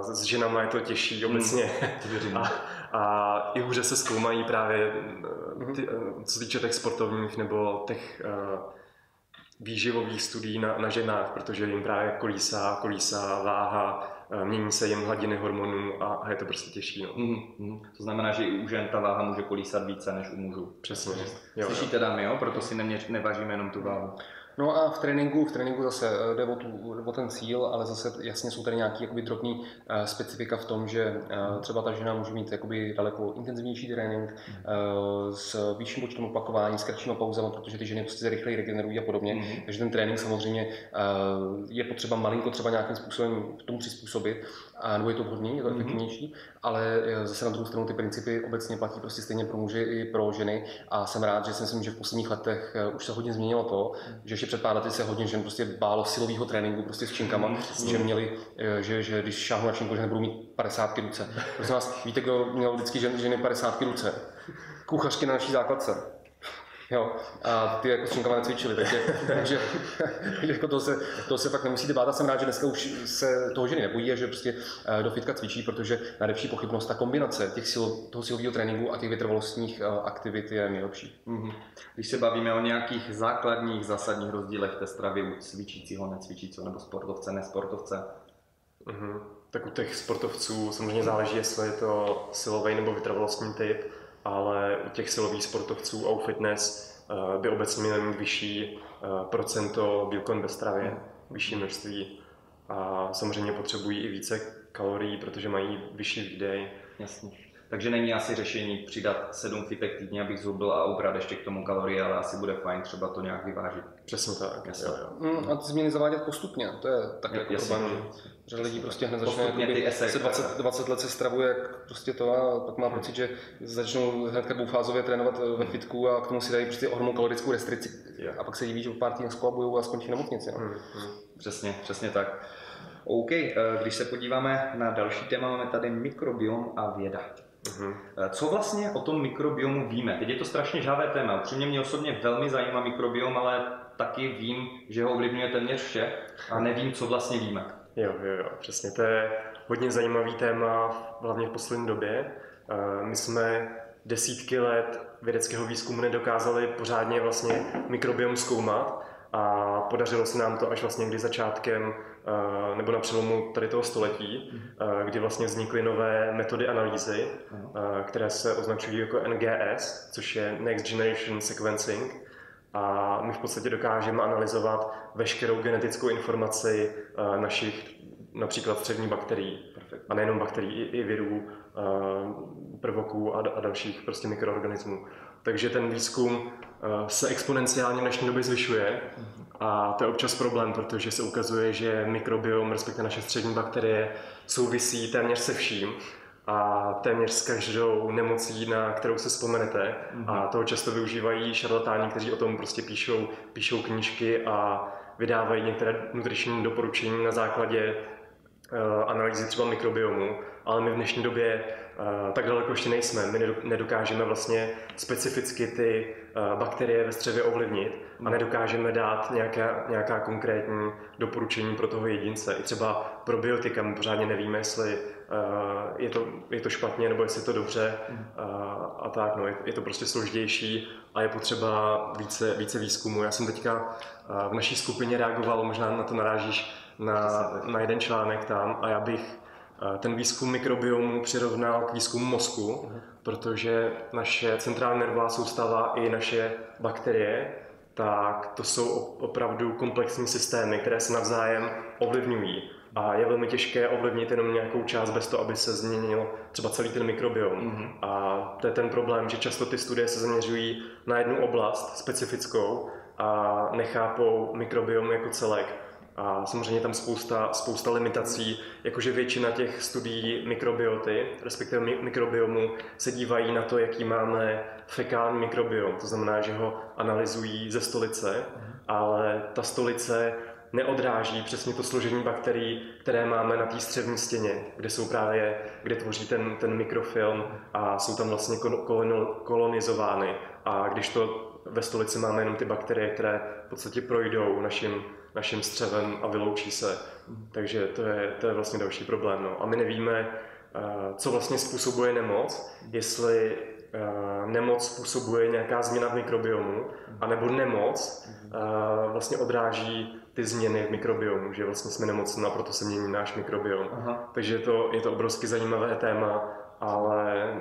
uh, s ženama je to těžší obecně To věřím. a, a i hůře se zkoumají právě eh, ty, eh, co se týče těch sportovních nebo těch uh, výživových studií na, na ženách, protože jim právě kolísá, kolísá váha, mění se jim hladiny hormonů a, a je to prostě těžší. No. Mhm, mhm. To znamená, že i u žen ta váha může kolísat více než u mužů. Přesně. Jo, jo. Slyšíte dámy, jo? Proto si neměř, nevážíme jenom tu váhu. No a v tréninku, v tréninku zase eh, jde o, tu, o ten cíl, ale zase jasně jsou tady nějaký jakoby drobný uh, specifika v tom, že uh, třeba ta žena může mít jakoby daleko intenzivnější trénink uh, s vyšším počtem opakování, s kratšíma pauzama, protože ty ženy prostě se rychleji regenerují a podobně. Mhm. Takže ten trénink samozřejmě uh, je potřeba malinko třeba nějakým způsobem k tomu přizpůsobit, a nebo je to vhodný, je to Mhm. efektivnější, ale eh, zase na druhou stranu ty principy obecně platí prostě stejně pro muže i pro ženy a jsem rád, že si myslím, že v posledních letech eh, už se hodně změnilo to, že ještě před pár lety se hodně žen prostě bálo silového tréninku prostě s činkama, že měli, eh, že, že když šáhnu na činku, že nebudou mít 50 ruce. Prosím vás, víte, kdo měl vždycky žen, ženy 50 ruce? Kuchařky na naší základce. Jo, a ty jako Střinkova necvičili, takže, takže jako to, se, to se fakt nemusíte bát. A jsem rád, že dneska už se toho ženy nebojí a že prostě eh, do fitka cvičí, protože nejlepší pochybnost, ta kombinace těch sil, toho silového tréninku a těch vytrvalostních eh, aktivit je nejlepší. Mhm. Když se bavíme o nějakých základních, zásadních rozdílech té stravy u cvičícího, necvičícího nebo sportovce, nesportovce, Mhm. Tak u těch sportovců samozřejmě záleží, jestli je to silový nebo vytrvalostní typ, ale u těch silových sportovců a u fitness eh, by obecně měly mít vyšší eh, procento bílkovin ve stravě, vyšší množství a samozřejmě potřebují i více kalorií, protože mají vyšší výdej. Jasně. Takže není asi řešení přidat sedm fitek týdně, abych zhubil a ubrat ještě k tomu kalorie, ale asi bude fajn třeba to nějak vyvážit. Přesně tak. Jasně. Jo, jo. Mm, a ty změny zavádět postupně, to je taky Jo, jako jasně. problém, že řada lidí prostě hned začne ty esek. se 20, 20 let se stravuje jak prostě to a pak má pocit, že začnou hned dvoufázově trénovat eh, ve fitku a k tomu si dají prostě ohromnou kalorickou restrikci Jo. a pak se diví, že po pár týdnech skolabujou a skončí v nemocnici. No. Mhm, mhm. Přesně, přesně tak. OK, eh, když se podíváme na další téma, máme tady mikrobiom a věda. Mhm. Eh, Co vlastně o tom mikrobiomu víme? Teď je to strašně žávé téma. Upřímně mě osobně velmi zajímá mikrobiom, ale taky vím, že ho ovlivňuje téměř vše a nevím, co vlastně víme. Jo, jo, jo, přesně. To je hodně zajímavý téma, hlavně v poslední době. Eh, My jsme desítky let vědeckého výzkumu nedokázali pořádně vlastně mikrobiom zkoumat a podařilo se nám to až vlastně kdy začátkem nebo na přelomu tady toho století, eh, kdy vlastně vznikly nové metody analýzy, které se označují jako NGS, což je Next Generation Sequencing. A my v podstatě dokážeme analyzovat veškerou genetickou informaci našich například střevní bakterií. A nejenom bakterií, i, i virů, prvoků a, a dalších prostě mikroorganismů. Takže ten výzkum se exponenciálně v dnešní době zvyšuje a to je občas problém, protože se ukazuje, že mikrobiom, respektive naše střední bakterie, souvisí téměř se vším a téměř s každou nemocí, na kterou se vzpomenete. A toho často využívají šarlatáni, kteří o tom prostě píšou, píšou knížky a vydávají některé nutriční doporučení na základě analýzy třeba mikrobiomu, ale my v dnešní době eh, tak daleko ještě nejsme. My nedo- nedokážeme vlastně specificky ty eh, bakterie ve střevě ovlivnit a nedokážeme dát nějaká, nějaká konkrétní doporučení pro toho jedince. I třeba probiotika my pořádně nevíme, jestli eh, je to, je to špatně nebo jestli je to dobře a, a tak. No, je, to prostě složitější a je potřeba více, více výzkumu. Já jsem teďka eh, v naší skupině reagoval, možná na to narážíš, na, na jeden článek tam a já bych eh, ten výzkum mikrobiomu přirovnal k výzkumu mozku, protože naše centrální nervová soustava i naše bakterie, tak to jsou op- opravdu komplexní systémy, které se navzájem ovlivňují. A je velmi těžké ovlivnit jenom nějakou část bez toho, aby se změnil třeba celý ten mikrobiom. Mhm. A to je ten problém, že často ty studie se zaměřují na jednu oblast specifickou a nechápou mikrobiom jako celek. A samozřejmě tam spousta, spousta limitací, jakože většina těch studií mikrobioty, respektive mi- mikrobiomu, se dívají na to, jaký máme fekální mikrobiom. To znamená, že ho analyzují ze stolice, ale ta stolice neodráží přesně to složení bakterií, které máme na té střevní stěně, kde jsou právě, kde tvoří ten, ten mikrofilm a jsou tam vlastně kol- kolon- kolonizovány. A když to ve stolici máme jenom ty bakterie, které v podstatě projdou naším, naším střevem a vyloučí se. Takže to je, to je vlastně další problém. No. A my nevíme, eh, co vlastně způsobuje nemoc, jestli eh, nemoc způsobuje nějaká změna v mikrobiomu, anebo nemoc eh, vlastně odráží ty změny v mikrobiomu, že vlastně jsme nemocní a proto se mění náš mikrobiom. Aha. Takže je to, je to obrovsky zajímavé téma, ale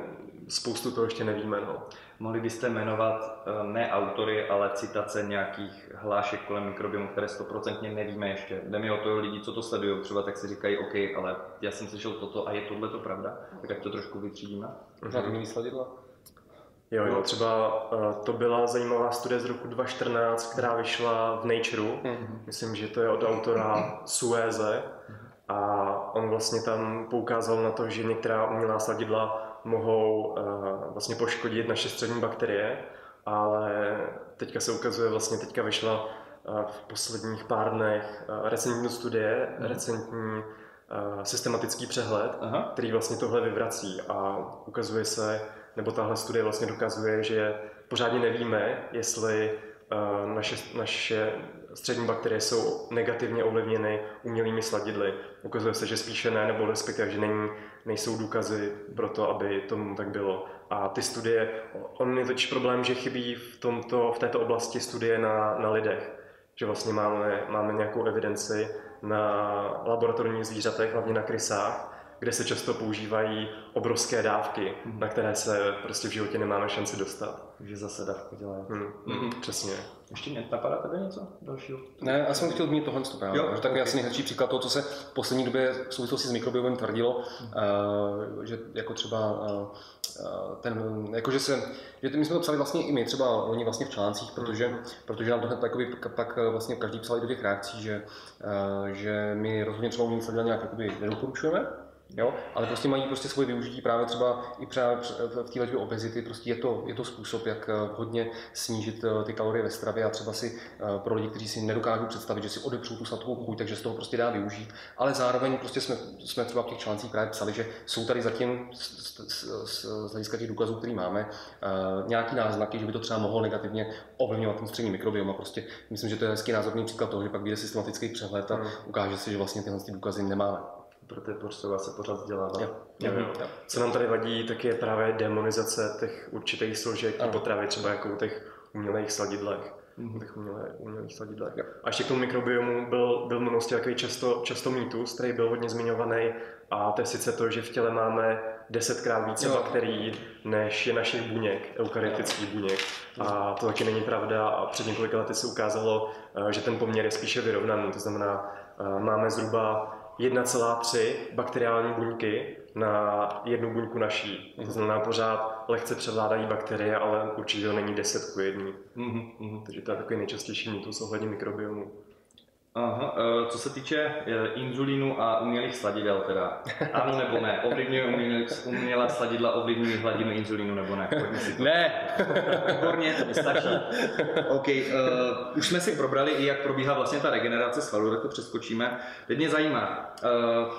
spoustu toho ještě nevíme. No. Mohli byste jmenovat eh, ne autory, ale citace nějakých hlášek kolem mikrobiomu, které stoprocentně nevíme ještě. Jde mi o to, lidi, co to sledují, třeba tak si říkají, OK, ale já jsem slyšel toto a je tohle to pravda, tak ať to trošku vytřídíme. Žádný výsledidla. Jo, jo, třeba eh, to byla zajímavá studie z roku 2014, která vyšla v Nature. Myslím, že to je od autora Sueze. A on vlastně tam poukázal na to, že některá umělá sladidla mohou eh, vlastně poškodit naše střední bakterie, ale teďka se ukazuje, vlastně teďka vyšla eh, v posledních pár dnech eh, recentní studie, recentní eh, systematický přehled, Aha. který vlastně tohle vyvrací a ukazuje se, nebo tahle studie vlastně dokazuje, že pořádně nevíme, jestli naše, naše střední bakterie jsou negativně ovlivněny umělými sladidly. Ukazuje se, že spíše ne, nebo respektive, že není, nejsou důkazy pro to, aby tomu tak bylo. A ty studie, on je totiž problém, že chybí v, tomto, v této oblasti studie na, na lidech. Že vlastně máme, máme nějakou evidenci na laboratorních zvířatech, hlavně na krysách, kde se často používají obrovské dávky, mm. na které se prostě v životě nemáme šanci dostat. Takže zase dávku dělají. Mm. Mm. Přesně. Ještě mě napadá tebe něco dalšího? Ne, já jsem chtěl zmínit tohle právě. Jo, tak okay. asi nejhezčí příklad toho, co se v poslední době v souvislosti s mikrobiomem tvrdilo, mm. uh, že jako třeba uh, ten, jako že se, že my jsme to psali vlastně i my, třeba oni vlastně v článcích, protože, mm. protože nám to hned jakoby, pak vlastně každý psal i do těch reakcí, že, uh, že my rozhodně třeba umění nějak jakoby nedoporučujeme, Jo? Ale prostě mají prostě svoje využití právě třeba i právě v té léčbě obezity. Prostě je to, je to způsob, jak eh, hodně snížit eh, ty kalorie ve stravě a třeba si eh, pro lidi, kteří si nedokážou představit, že si odepřou tu sladkou chuť, takže z toho prostě dá využít. Ale zároveň prostě jsme, jsme třeba v těch článcích právě psali, že jsou tady zatím z, z, z, z hlediska těch důkazů, které máme, nějaký náznaky, že by to třeba mohlo negativně ovlivňovat ten střední mikrobiom. A prostě myslím, že to je hezký názorný příklad toho, že pak vyjde systematický přehled a hmm. ukáže se, že vlastně tyhle důkazy nemáme proto je potřeba se pořád vzdělávat. Jo. Jo, jo. Co nám tady vadí, tak je právě demonizace těch určitých složek ano. potravy, třeba jako u těch umělých sladidlech. Mm-hmm. těch umělé, umělých sladidlech. Jo. A ještě k tomu mikrobiomu byl, byl minulosti takový často, často mýtus, který byl hodně zmiňovaný, a to je sice to, že v těle máme desetkrát více jo. bakterií, než je našich buněk, eukarytických buněk. A to taky není pravda a před několika lety se ukázalo, eh, že ten poměr je spíše vyrovnaný. To znamená, eh, máme zhruba 1,3 bakteriální buňky na jednu buňku naší. To znamená, pořád lehce převládají bakterie, ale určitě to není 10 ku 1. Mm-hmm. Takže to je takový nejčastější mýtus ohledně mikrobiomu. Aha, e, co se týče e, inzulínu a umělých sladidel teda, ano nebo ne, ovlivňuje umělá sladidla, ovlivňují hladinu inzulínu nebo ne? si to. Ne! Výborně, to stačí. OK, uh, už jsme si probrali i jak probíhá vlastně ta regenerace svalů, tak to přeskočíme. Teď mě zajímá, uh,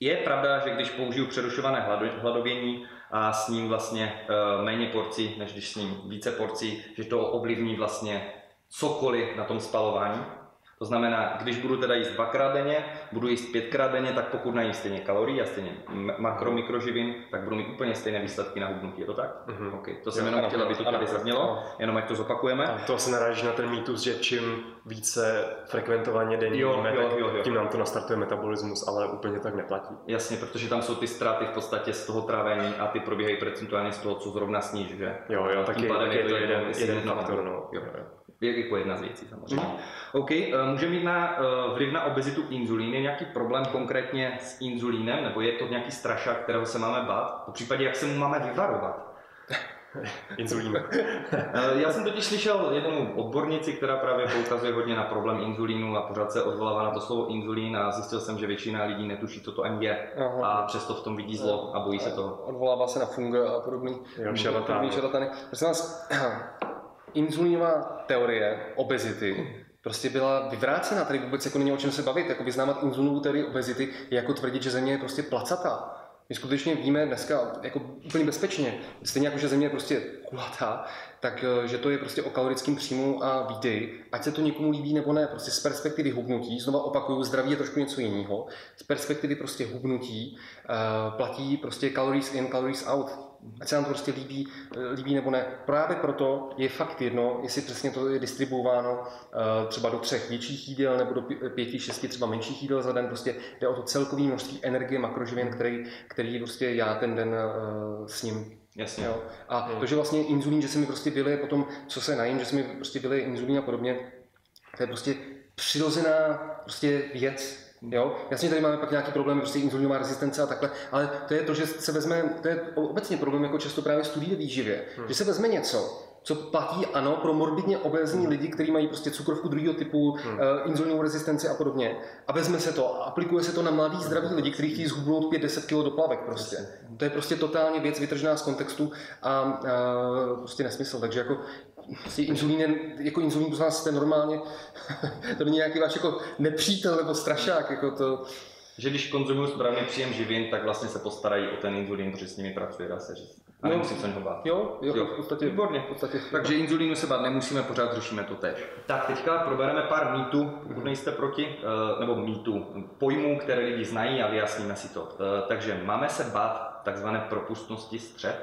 je pravda, že když použiju přerušované hladovění a s ním vlastně uh, méně porcí, než když s ním více porcí, že to ovlivní vlastně cokoliv na tom spalování? To znamená, když budu teda jíst dvakrát denně, budu jíst pětkrát denně, tak pokud najím stejně kalorií a stejně makro, mikroživin, tak budu mít úplně stejné výsledky na hubnutí. Je to tak? Mm-hmm. Okay. To jsem jenom chtěl, aby to tady zaznělo, jenom ať to zopakujeme. A to se naráží na ten mýtus, že čím více frekventovaně denně jo, jíme, jo, jo, jo. tím nám to nastartuje metabolismus, ale úplně tak neplatí. Jasně, protože tam jsou ty ztráty v podstatě z toho trávení a ty probíhají procentuálně z toho, co zrovna sníž, že? Jo, jo, taky, taky je to jeden, jeden faktor. No. Jo. Jo jako jedna z věcí samozřejmě. Mm. OK, eh, může mít na eh, vliv na obezitu inzulín. Je nějaký problém konkrétně s inzulínem, nebo je to nějaký strašák, kterého se máme bát? Po případě, jak se mu máme vyvarovat? Inzulín. Eh, já jsem totiž slyšel jednu odbornici, která právě poukazuje hodně na problém inzulínu a pořád se odvolává na to slovo inzulín a zjistil jsem, že většina lidí netuší, co to ani je Aha. a přesto v tom vidí zlo a bojí se toho. Odvolává se na funga a podobný, šarlatány. Prosím vás, inzulínová teorie obezity prostě byla vyvrácena. Tady vůbec jako není o čem se bavit. Jako vyznávat inzulínovou teorii obezity je jako tvrdit, že země je prostě placatá. My skutečně víme dneska jako úplně bezpečně, stejně jako že země je prostě kulatá, tak eh, že to je prostě o kalorickém příjmu a výdeji, ať se to někomu líbí nebo ne, prostě z perspektivy hubnutí, znova opakuju, zdraví je trošku něco jiného, z perspektivy prostě hubnutí uh, platí prostě calories in, calories out ať se nám to prostě líbí, líbí nebo ne. Právě proto je fakt jedno, jestli přesně to je distribuováno eh, třeba do třech větších jídel nebo do pěti, šesti třeba menších jídel za den. Prostě jde o to celkové množství energie makroživin, který, který prostě já ten den uh, s ním Jasně. Jo. A hmm. to, že vlastně inzulín, že se mi prostě vylije potom, co se najím, že se mi prostě vylije inzulín a podobně, to je prostě přirozená prostě věc, Jo? Jasně, tady máme pak nějaký problém, prostě inzulínová rezistence a takhle, ale to je to, že se vezme, to je obecně problém jako často právě studí ve výživě, hmm. že se vezme něco, co platí ano pro morbidně obézní hmm. lidi, kteří mají prostě cukrovku druhého typu, hmm. uh, inzulinovou rezistenci a podobně. A vezme se to a aplikuje se to na mladý zdravý lidi, kteří chtějí zhubnout 5-10 kg do plavek prostě. To je prostě totálně věc vytržená z kontextu a uh, prostě nesmysl. Takže jako prostě inzulín je, jako inzulín pro nás jste normálně, to není nějaký váš jako nepřítel nebo strašák, jako to, Že když konzumují správně příjem živin, tak vlastně se postarají o ten inzulín, protože s nimi pracuje, dá se říct. A No. nemusí se něho bát. Jo, jo, Jo. v podstatě, Výborně. v podstatě. Takže inzulínu se bát nemusíme, pořád řešíme to tež. Tak teďka probereme pár mýtů, pokud nejste proti, eh, nebo mýtů, pojmů, které lidi znají a vyjasníme si to. Eh, Takže máme se bát takzvané propustnosti střev.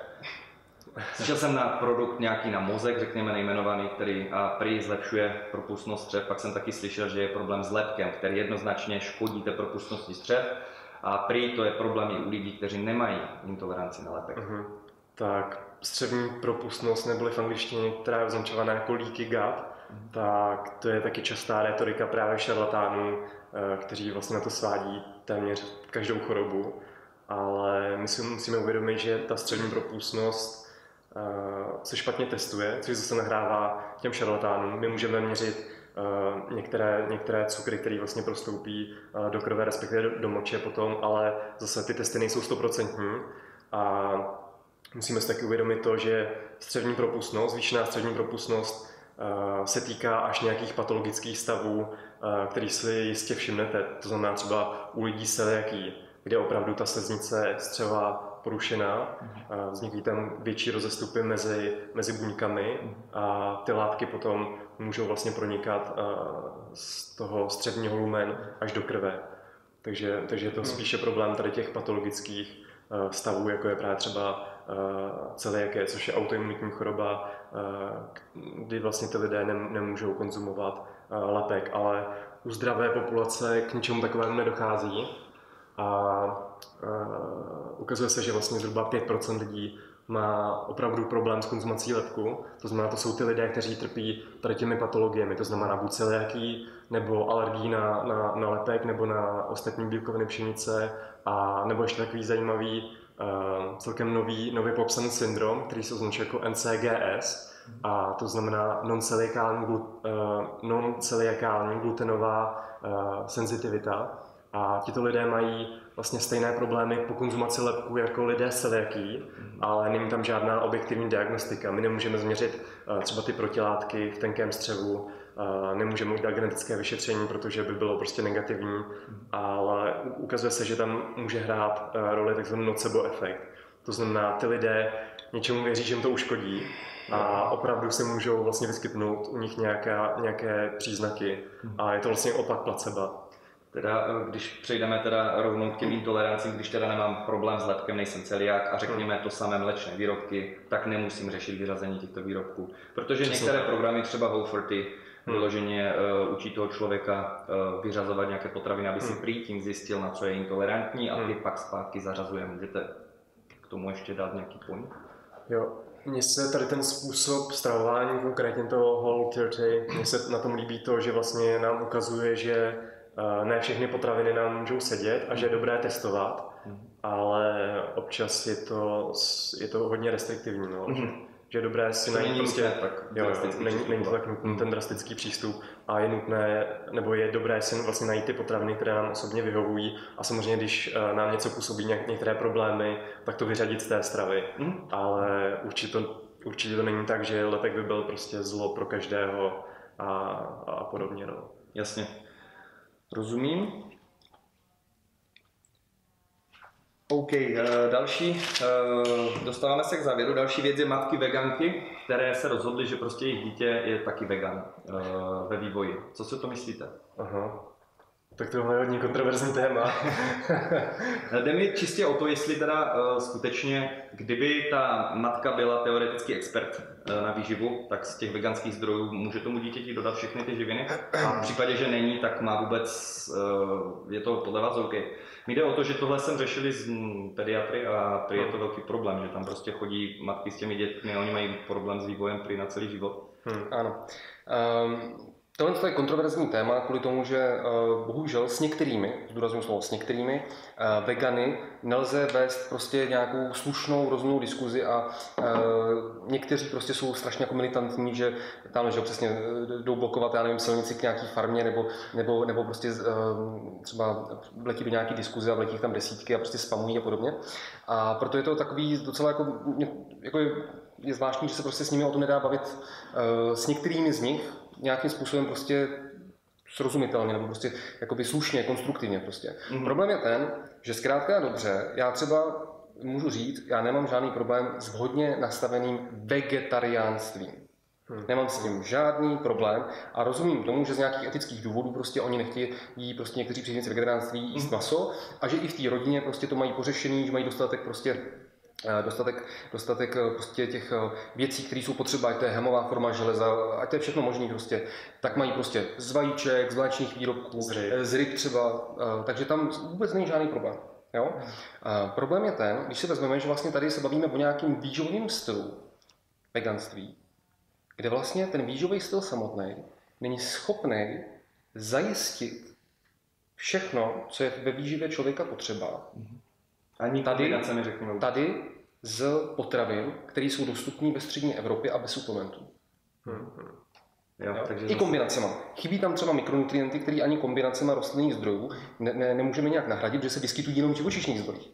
Slyšel jsem na produkt nějaký na mozek, řekněme nejmenovaný, který a prý zlepšuje propustnost střev. Pak jsem taky slyšel, že je problém s lepkem, který jednoznačně škodí té propustnosti střev. A prý to je problém i u lidí, kteří nemají intoleranci na lepek. Mhm. Tak střevní propustnost, neboli v angličtině, která je označovaná jako leaky gut, tak to je taky častá retorika právě šarlatánů, eh, kteří vlastně na to svádí téměř každou chorobu. Ale my si musíme uvědomit, že ta střevní propustnost se špatně testuje, což zase nahrává těm šarlatánům. My můžeme měřit eh, některé, některé cukry, které vlastně prostoupí eh, do krve, respektive do, moče potom, ale zase ty testy nejsou stoprocentní a musíme si taky uvědomit to, že střevní propustnost, zvýšená střevní propustnost eh, se týká až nějakých patologických stavů, eh, který si jistě všimnete. To znamená třeba u lidí s celiakí, kde opravdu ta sleznice střeva porušená, a vznikají tam větší rozestupy mezi, mezi buňkami a ty látky potom můžou vlastně pronikat z toho střevního lumen až do krve. Takže, takže je to spíše problém tady těch patologických stavů, jako je právě třeba celiaké, což je autoimunitní choroba, kdy vlastně ty lidé nem, nemůžou konzumovat lepek, ale u zdravé populace k ničemu takovému nedochází. A ukazuje se, že vlastně zhruba 5% lidí má opravdu problém s konzumací lepku. To znamená, to jsou ty lidé, kteří trpí tady těmi patologiemi, to znamená buď celiaký, nebo alergii na, na, na lepek, nebo na ostatní bílkoviny pšenice, a nebo ještě takový zajímavý, uh, celkem nový, nově popsaný syndrom, který se označuje jako NCGS, a to znamená non-celiakální, uh, non-celiakální glutenová uh, senzitivita. A tito lidé mají vlastně stejné problémy po konzumaci lepku jako lidé s celiakí, ale není tam žádná objektivní diagnostika. My nemůžeme změřit uh, třeba ty protilátky v tenkém střevu, uh, nemůžeme udělat genetické vyšetření, protože by bylo prostě negativní, ale u- ukazuje se, že tam může hrát uh, roli takzvaný nocebo efekt. To znamená, ty lidé něčemu věří, že jim to uškodí a opravdu se můžou vlastně vyskytnout u nich nějaká, nějaké příznaky a je to vlastně opak placebo. Teda, eh, když přejdeme teda rovnou k těm intolerancím, když teda nemám problém s lepkem, nejsem celiák a řekněme to samé mlečné výrobky, tak nemusím řešit vyřazení těchto výrobků. Protože Přesně některé programy, třeba Whole30, Hmm. vyloženě uh, učí toho člověka uh, vyřazovat nějaké potraviny, aby si Hmm. prý tím zjistil, na co je intolerantní a ty Hmm. pak zpátky zařazuje. Můžete k tomu ještě dát nějaký point? Jo, mně se tady ten způsob stravování, konkrétně toho Whole 30, mně se na tom líbí to, že vlastně nám ukazuje, že ne všechny potraviny nám můžou sedět a že je dobré testovat, Mhm. ale občas je to, je to hodně restriktivní. No. Mhm. Že je dobré si najít prostě... tak Jo, není, není to tak nutný ten drastický přístup a je nutné, nebo je dobré si vlastně najít ty potraviny, které nám osobně vyhovují a samozřejmě, když eh, nám něco působí nějak, některé problémy, tak to vyřadit z té stravy. Mhm. Ale určitě to, určitě to není tak, že lepek by byl prostě zlo pro každého a, a podobně. No. Jasně. Rozumím. OK, eh, další, eh, dostáváme se k závěru. Další věc je matky veganky, které se rozhodly, že prostě jejich dítě je taky vegan eh, ve vývoji. Co si to myslíte? Aha. Tak tohle je hodně kontroverzní téma. Jde mi čistě o to, jestli teda uh, skutečně, kdyby ta matka byla teoretický expert uh, na výživu, tak z těch veganských zdrojů může tomu dítěti dodat všechny ty živiny. A v případě, že není, tak má vůbec, uh, je to podle vás OK. Mi jde o to, že tohle jsem řešili s mm, pediatry a prý je to velký problém, že tam prostě chodí matky s těmi dětmi a oni mají problém s vývojem prý na celý život. Hm. Ano. Um, Tohle je kontroverzní téma kvůli tomu, že uh, bohužel s některými, zdůraznuju slovo s některými, uh, vegany nelze vést prostě nějakou slušnou, rozumnou diskuzi a uh, někteří prostě jsou strašně jako militantní, že tam, že přesně eh, jdou blokovat, já nevím, silnici k nějaký farmě nebo, nebo, nebo prostě třeba letí do nějaký diskuze a letí tam desítky a prostě spamují a podobně. A proto je to takový docela jako, jako je, je zvláštní, že se prostě s nimi o tom nedá bavit s některými z nich, nějakým způsobem prostě srozumitelně nebo prostě jakoby slušně, konstruktivně prostě. Mm-hmm. Problém je ten, že zkrátka dobře, já třeba můžu říct, já nemám žádný problém s hodně nastaveným vegetariánstvím. Hmm. Nemám s tím žádný problém a rozumím tomu, že z nějakých etických důvodů prostě oni nechtějí jí prostě někteří příznivci vegetariánství jíst hmm. maso a že i v té rodině prostě to mají pořešený, že mají dostatek prostě dostatek, dostatek eh, prostě těch eh, věcí, které jsou potřeba, ať to je hemová forma železa, ať to je všechno možné prostě, tak mají prostě z vajíček, z mléčných výrobků, z ryb. z ryb třeba, takže tam vůbec není žádný problém. Jo? A problém je ten, když si vezmeme, že vlastně tady se bavíme o nějakým výživovým stylu veganství, kde vlastně ten výživový styl samotný není schopný zajistit všechno, co je ve výživě člověka potřeba. Ani tady, tady z potravin, které jsou dostupné ve střední Evropě a bez suplementů. Hmm. Jo, jo? Takže I kombinacema. Chybí tam třeba mikronutrienty, které ani kombinacema rostlinných zdrojů ne, ne, nemůžeme nějak nahradit, že se vyskytují jenom v živočišných zdrojích.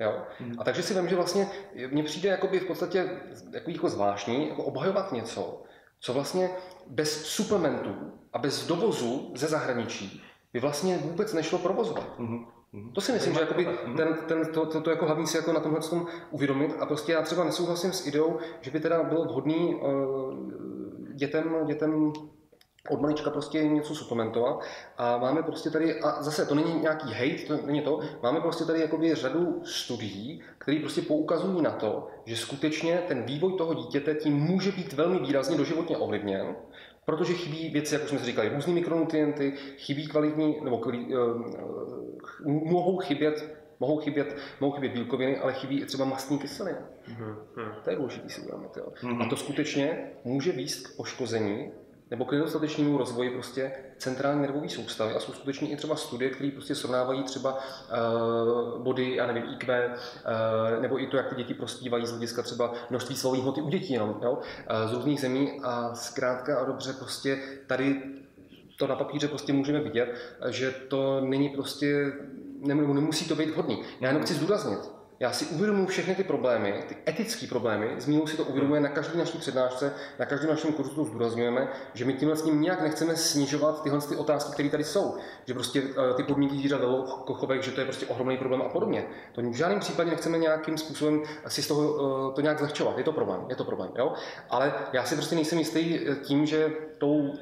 Jo? Hmm. A takže si vím, že vlastně mně přijde jakoby v podstatě jako, jako zvláštní jako obhajovat něco, co vlastně bez suplementů a bez dovozu ze zahraničí by vlastně vůbec nešlo provozovat. Mm-hmm. To si myslím, že jakoby mhm. ten, ten, to, to, to, jako hlavní si jako na tomhle tom uvědomit. A prostě já třeba nesouhlasím s ideou, že by teda bylo vhodný uh, dětem, dětem od malička prostě něco suplementovat. A máme prostě tady, a zase to není nějaký hate, to není to, máme prostě tady jakoby řadu studií, které prostě poukazují na to, že skutečně ten vývoj toho dítěte tím může být velmi výrazně doživotně ovlivněn, protože chybí věci, jako jsme si říkali, různý mikronutrienty, chybí kvalitní, nebo kvalitní, uh, uh, mohou chybět Mohou chybět, mohou chybět bílkoviny, ale chybí i třeba mastní kyseliny. Mm-hmm. To je důležité si uvědomit. Mm-hmm. A to skutečně může výst k poškození nebo k nedostatečnému rozvoji prostě centrální nervové soustavy. A jsou skutečně i třeba studie, které prostě srovnávají třeba uh, body, já nevím, IQ, uh, nebo i to, jak ty děti prospívají z hlediska třeba množství svalové hmoty u dětí jenom, jo, uh, z různých zemí. A zkrátka a dobře prostě tady to na papíře prostě můžeme vidět, že to není prostě nemusí to být vhodný. Já jenom chci zdůraznit, já si uvědomuji všechny ty problémy, ty etické problémy, Zmínou si to uvědomuje na každé naší přednášce, na každém našem kurzu to zdůrazňujeme, že my tímhle s ním nějak nechceme snižovat tyhle ty otázky, které tady jsou. Že prostě uh, ty podmínky zvířat ve kochovek, že to je prostě ohromný problém a podobně. To v žádném případě nechceme nějakým způsobem si z toho uh, to nějak zlehčovat. Je to problém, je to problém. Jo? Ale já si prostě nejsem jistý tím, že tou,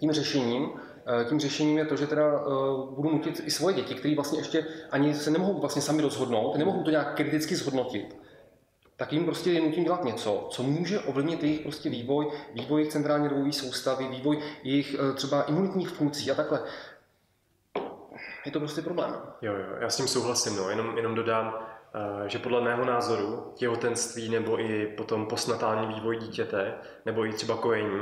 tím řešením Eh, tím řešením je to, že teda eh, budu nutit i svoje děti, které vlastně ještě ani se nemohou vlastně sami rozhodnout, nemohou to nějak kriticky zhodnotit, tak jim prostě je nutím dělat něco, co může ovlivnit jejich prostě vývoj, vývoj jejich centrální nervové soustavy, vývoj jejich eh, třeba imunitních funkcí a takhle. Je to prostě problém. Jo, jo, já s tím souhlasím, no. jenom, jenom dodám, že podle mého názoru těhotenství nebo i potom postnatální vývoj dítěte, nebo i třeba kojení,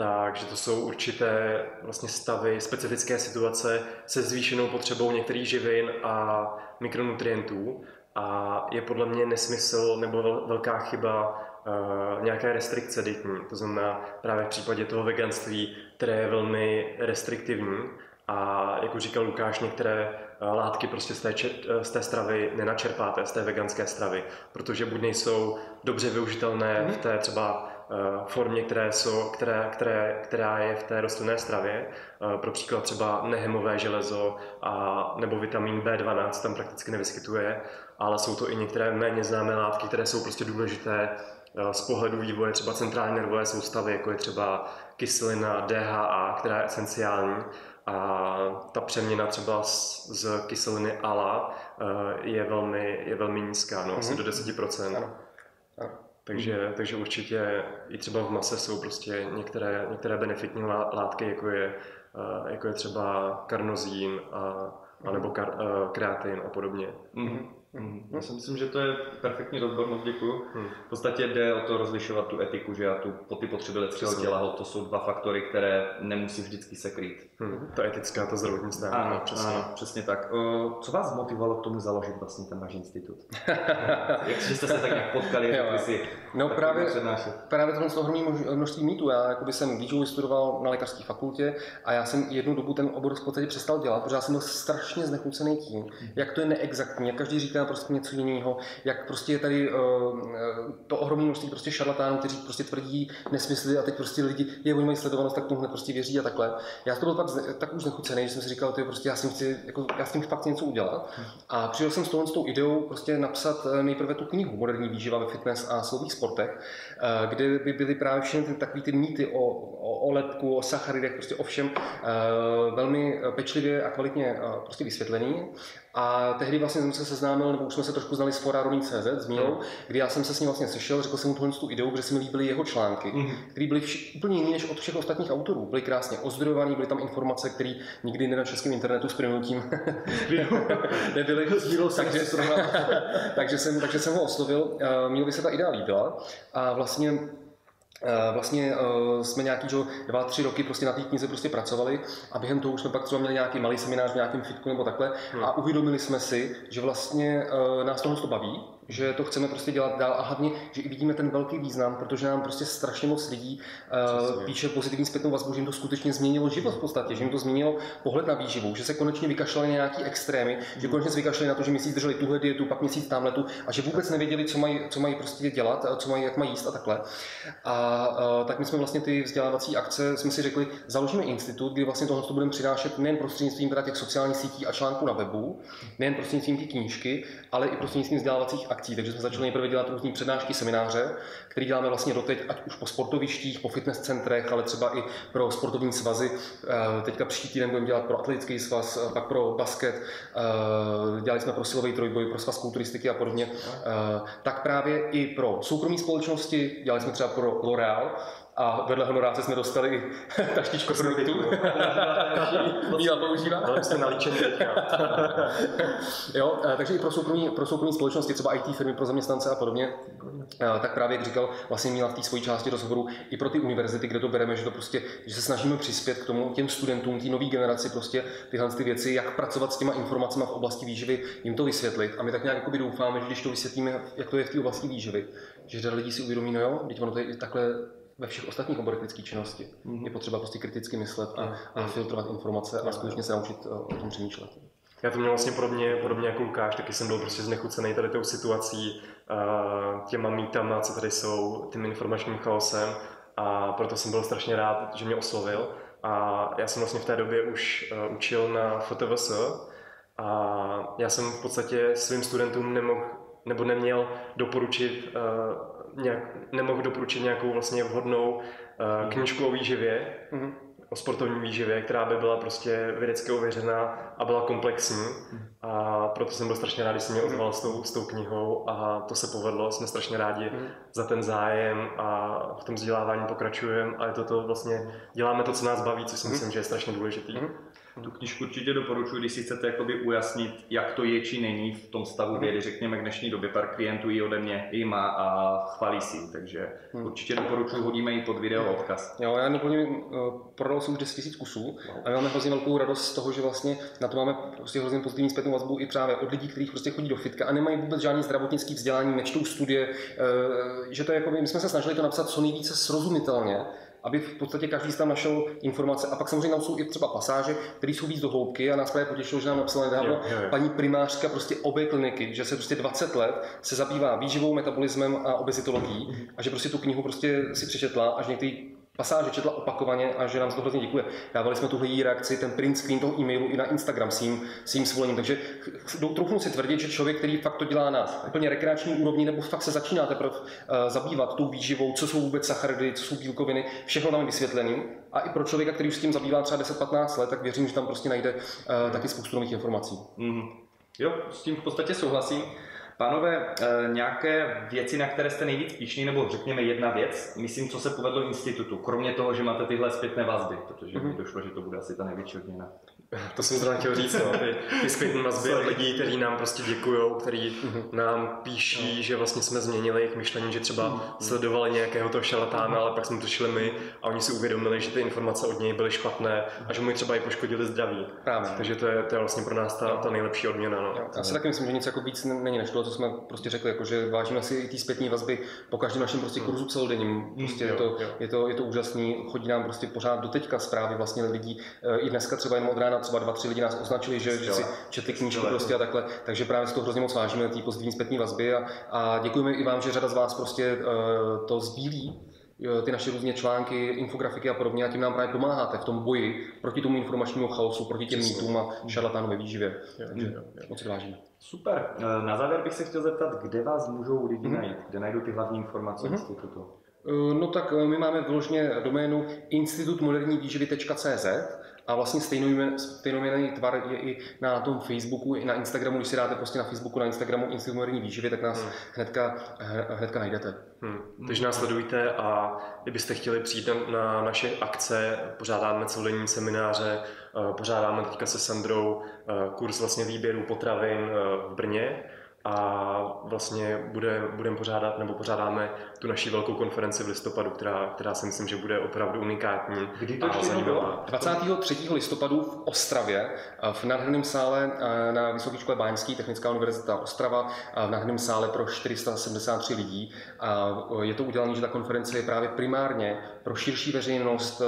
takže to jsou určité vlastně stavy, specifické situace se zvýšenou potřebou některých živin a mikronutrientů. A je podle mě nesmysl nebo velká chyba uh, nějaké restrikce dietní. To znamená právě v případě toho veganství, které je velmi restriktivní. A jako říkal Lukáš, některé uh, látky prostě z té, uh, z té stravy nenačerpáte, z té veganské stravy, protože buď nejsou dobře využitelné v té třeba Eh, formě, které jsou, které, které, která je v té rostlinné stravě. Eh, pro příklad třeba nehemové železo a, nebo vitamin B12 tam prakticky nevyskytuje, ale jsou to i některé méně známé látky, které jsou prostě důležité eh, z pohledu vývoje třeba centrální nervové soustavy, jako je třeba kyselina DHA, která je esenciální. A ta přeměna třeba z, z kyseliny ALA je velmi, je velmi nízká, no, asi mm-hmm. do 10%. Ano. Takže, mm. takže určitě i třeba v mase jsou prostě některé, některé benefitní látky, jako je, eh, jako je třeba karnozín a, a nebo kar, eh, kreatin a podobně. Mm. Mm. Já si myslím, že to je perfektní rozbor, moc děkuju. Hmm. V podstatě jde o to rozlišovat tu etiku, že a tu, po ty potřeby lidského těla, to jsou dva faktory, které nemusí vždycky se krýt. Hmm. Ta etická, ta zdravotní stránka. Ano, přesně. ano, přesně tak. Co vás motivovalo k tomu založit vlastně ten váš institut? Jak jste se tak nějak potkali, řekli si, No právě, právě tohle ohromné množství mýtů. Já jakoby jsem výživu studoval na lékařské fakultě a já jsem jednu dobu ten obor v podstatě přestal dělat, protože já jsem byl strašně znechucený tím, jak to je neexaktní, jak každý říká, říká prostě něco jiného, jak prostě je tady uh, to ohromné množství prostě šarlatánů, kteří prostě tvrdí nesmysly a teď prostě lidi, je oni mají sledovanost, tak tomu prostě věří a takhle. Já to byl pak tak už nechucený, že jsem si říkal, ty prostě já s tím chci, jako, já s tím fakt něco udělat. A přišel jsem s tou, s tou ideou prostě napsat nejprve tu knihu Moderní výživa ve fitness a slových sportech, kde by byly právě všechny takové ty mýty o, o, o lepku, o sacharidech, prostě o všem velmi pečlivě a kvalitně prostě vysvětlený. A tehdy vlastně jsem se seznámil, nebo už jsme se trošku znali s fora CZ, s Mílou, mm. kdy já jsem se s ním vlastně sešel, řekl jsem mu tuhle tu ideu, protože se mi líbily jeho články, mm. které byly vš- úplně jiné než od všech ostatních autorů. Byly krásně ozdrojované, byly tam informace, které nikdy na českém internetu s prynutím nebyly. takže, takže, jsem, takže jsem ho oslovil, Mílovi se ta idea líbila a vlastně Eh, vlastně uh, jsme nějaký že, dva, tři roky prostě na té knize prostě pracovali a během toho už jsme pak třeba měli nějaký malý seminář v nějakém fitku nebo takhle hmm. a uvědomili jsme si, že vlastně uh, nás tohle to baví, že to chceme prostě dělat dál a hlavně, že i vidíme ten velký význam, protože nám prostě strašně moc lidí uh, píše pozitivní zpětnou vazbu, že jim to skutečně změnilo život v podstatě, že jim to změnilo pohled na výživu, že se konečně vykašlali na nějaký extrémy, že konečně vykašlali na to, že měsíc drželi tuhle dietu, pak měsíc tamhle tu a že vůbec nevěděli, co mají, co mají prostě dělat, co mají, jak mají jíst a takhle. A uh, tak my jsme vlastně ty vzdělávací akce, jsme si řekli, založíme institut, kdy vlastně tohle budeme přinášet nejen prostřednictvím teda těch sociálních sítí a článků na webu, nejen prostřednictvím té knížky, ale i prostřednictvím vzdělávacích akcí. Takže jsme začali nejprve dělat různé přednášky, semináře, které děláme vlastně doteď, ať už po sportovištích, po fitness centrech, ale třeba i pro sportovní svazy. Eh, teďka příští týden budeme dělat pro atletický svaz, eh, pak pro basket, eh, dělali jsme pro silový trojboj, pro svaz kulturistiky a podobně. Tak právě i pro soukromé společnosti, dělali jsme třeba pro L'Oreal, a vedle honoráce jsme dostali i taštičko produktu. Míla používá. Ale jste naličení jo, eh, takže i pro soukromí, pro soukromí společnosti, třeba IT firmy pro zaměstnance a podobně, eh, tak právě jak říkal vlastně Míla v té svojí části rozhovoru, i pro ty univerzity, kde to bereme, že to prostě, že se snažíme přispět k tomu těm studentům, té nové generaci prostě tyhle ty věci, jak pracovat s těma informacemi v oblasti výživy, jim to vysvětlit. A my tak nějak doufáme, že když to vysvětlíme, jak to je v té oblasti výživy, že řada lidí si uvědomí, no jo, teď ono to je takhle ve všech ostatních oborech lidské činnosti. Mm-hmm. Je potřeba prostě kriticky myslet a, a filtrovat informace a skutečně se naučit eh, o tom přemýšlet. Já to měl vlastně podobně, podobně jako Lukáš, taky jsem byl prostě znechucený tady tou situací, uh, těma mýtama, co tady jsou, tím informačním chaosem a proto jsem byl strašně rád, že mě oslovil. A já jsem vlastně v té době už uh, učil na FTVS a já jsem v podstatě svým studentům nemohl nebo neměl doporučit nějak, nemohl doporučit nějakou vlastně vhodnou uh, knižku o výživě, mm-hmm. o sportovní výživě, která by byla prostě vědecky ověřená a byla komplexní. Mm-hmm. A proto jsem byl strašně rád, když jsem mě ozval s tou, s tou knihou a to se povedlo. Jsme strašně rádi mm-hmm. za ten zájem a v tom vzdělávání pokračujeme a je to to vlastně, děláme to, co nás baví, což si mm-hmm. myslím, že je strašně důležitý. Tu knižku určitě doporučuji, když si chcete jakoby ujasnit, jak to je či není v tom stavu vědy. Řekněme, k dnešní době pár klientů ji ode mě i má a chválí si takže hmm. určitě doporučuji, hodíme ji pod video odkaz. Jo, já naplním, uh, prodal jsem už 10 000 kusů a máme hrozně velkou radost z toho, že vlastně na to máme prostě hrozně pozitivní zpětnou vazbu i právě od lidí, kteří prostě chodí do fitka a nemají vůbec žádný zdravotnický vzdělání, nečtou studie, uh, že to je jako, my jsme se snažili to napsat co nejvíce srozumitelně, aby v podstatě každý tam našel informace. A pak samozřejmě tam jsou i třeba pasáže, které jsou víc do hloubky a nás právě potěšilo, že nám napsala nedávno paní primářka prostě obě kliniky, že se prostě 20 let se zabývá výživou, metabolismem a obezitologií mhm. a že prostě tu knihu prostě si přečetla a že některý pasáže četla opakovaně a že nám to hrozně děkuje. Dávali jsme tuhle její reakci, ten print screen toho e-mailu i na Instagram s jím, s jím svolením. Takže trochu si tvrdit, že člověk, který fakt to dělá na úplně rekreační úrovni, nebo fakt se začíná teprve uh, zabývat tou výživou, co jsou vůbec sacharidy, co jsou bílkoviny, všechno tam je vysvětlený. A i pro člověka, který už s tím zabývá třeba 10-15 let, tak věřím, že tam prostě najde uh, taky spoustu nových informací. Mm-hmm. Jo, s tím v podstatě souhlasím. Pánové, eh, nějaké věci, na které jste nejvíc píšní, nebo řekněme jedna věc, myslím, co se povedlo institutu, kromě toho, že máte tyhle zpětné vazby, protože mm-hmm. mi došlo, že to bude asi ta největší odměna. To jsem zrovna chtěl říct, no, ty, ty zpětné vazby od lidí, kteří nám prostě děkují, kteří mm-hmm. nám píší, no. že vlastně jsme změnili jejich myšlení, že třeba mm-hmm. sledovali nějakého toho šalatána, ale pak jsme to šli my a oni si uvědomili, že ty informace od něj byly špatné a že mu třeba i poškodili zdraví. Právě. Takže to je, to je vlastně pro nás ta, ta nejlepší odměna. No. Já si taky myslím, že nic jako víc není než to, co jsme prostě řekli, jako, že vážíme si i ty zpětné vazby po každém našem prostě kurzu celodenním. Prostě je, to, je, to, je to úžasný, chodí nám prostě pořád do teďka zprávy vlastně lidí, eh, i dneska třeba jenom od rána třeba dva, tři lidi nás označili, že, že si četli knížky prostě a takhle, takže právě z toho hrozně moc vážíme, té pozitivní zpětné vazby a, a děkujeme i vám, že řada z vás prostě uh, to sdílí, ty naše různé články, infografiky a podobně a tím nám právě pomáháte v tom boji proti tomu informačnímu chaosu, proti těm mýtům a šarlatánům ve výživě. Takže moc vážíme. Super. Eh, na závěr bych se chtěl zeptat, kde vás můžou lidi mm-hmm. najít, kde najdou ty hlavní informace mm-hmm. institutu? No tak my máme vyloženě doménu institutmodernívýživy.cz a vlastně stejnojmený tvar je i na tom Facebooku, i na Instagramu. Když si dáte prostě na Facebooku, na Instagramu moderní výživy, tak nás hmm. hnedka, hnedka najdete. Hmm. Takže nás sledujte a kdybyste chtěli přijít na, na naše akce, pořádáme celodenní semináře, eh, pořádáme teďka se Sandrou eh, kurz vlastně výběru potravin eh, v Brně a vlastně bude, budeme pořádat, nebo pořádáme tu naši velkou konferenci v listopadu, která, která si myslím, že bude opravdu unikátní Kdy to a zajímavá. 23. listopadu v Ostravě, v nádherném sále na Vysoké škole Báňský, Technická univerzita Ostrava, v nádherném sále pro 473 lidí. A je to udělané, že ta konference je právě primárně pro širší veřejnost,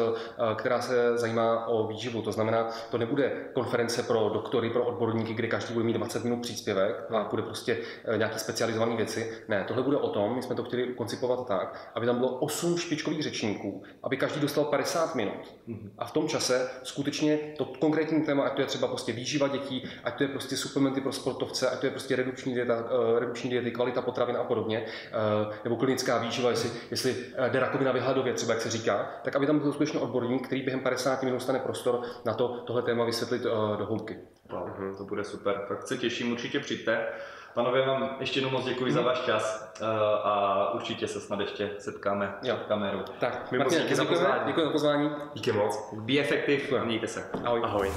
která se zajímá o výživu. To znamená, to nebude konference pro doktory, pro odborníky, kde každý bude mít 20 minut příspěvek a bude prostě eh, nějaký specializované věci. Ne, tohle bude o tom, my jsme to chtěli koncipovat tak, aby tam bylo 8 špičkových řečníků, aby každý dostal 50 minut. A v tom čase skutečně to konkrétní téma, ať to je třeba prostě výživa dětí, ať to je prostě suplementy pro sportovce, ať to je prostě redukční dieta, uh, redukční diety, kvalita potravin a podobně, nebo klinická výživa, jestli, jestli jde rakovina vyhladově, třeba jak se říká, tak aby tam byl skutečně odborník, který během 50 minut stane prostor na to tohle téma vysvětlit uh, do hloubky. Wow, to bude super. Tak se těším, určitě přijďte. Pánové, vám ještě jednou moc děkuji hmm. za mhm. váš čas uh, a určitě se snad ještě setkáme jo. kamerou. Tak, my moc díky za pozvání. Děkuji za pozvání. Díky moc. Be effective, mějte se. Ahoj. Ahoj.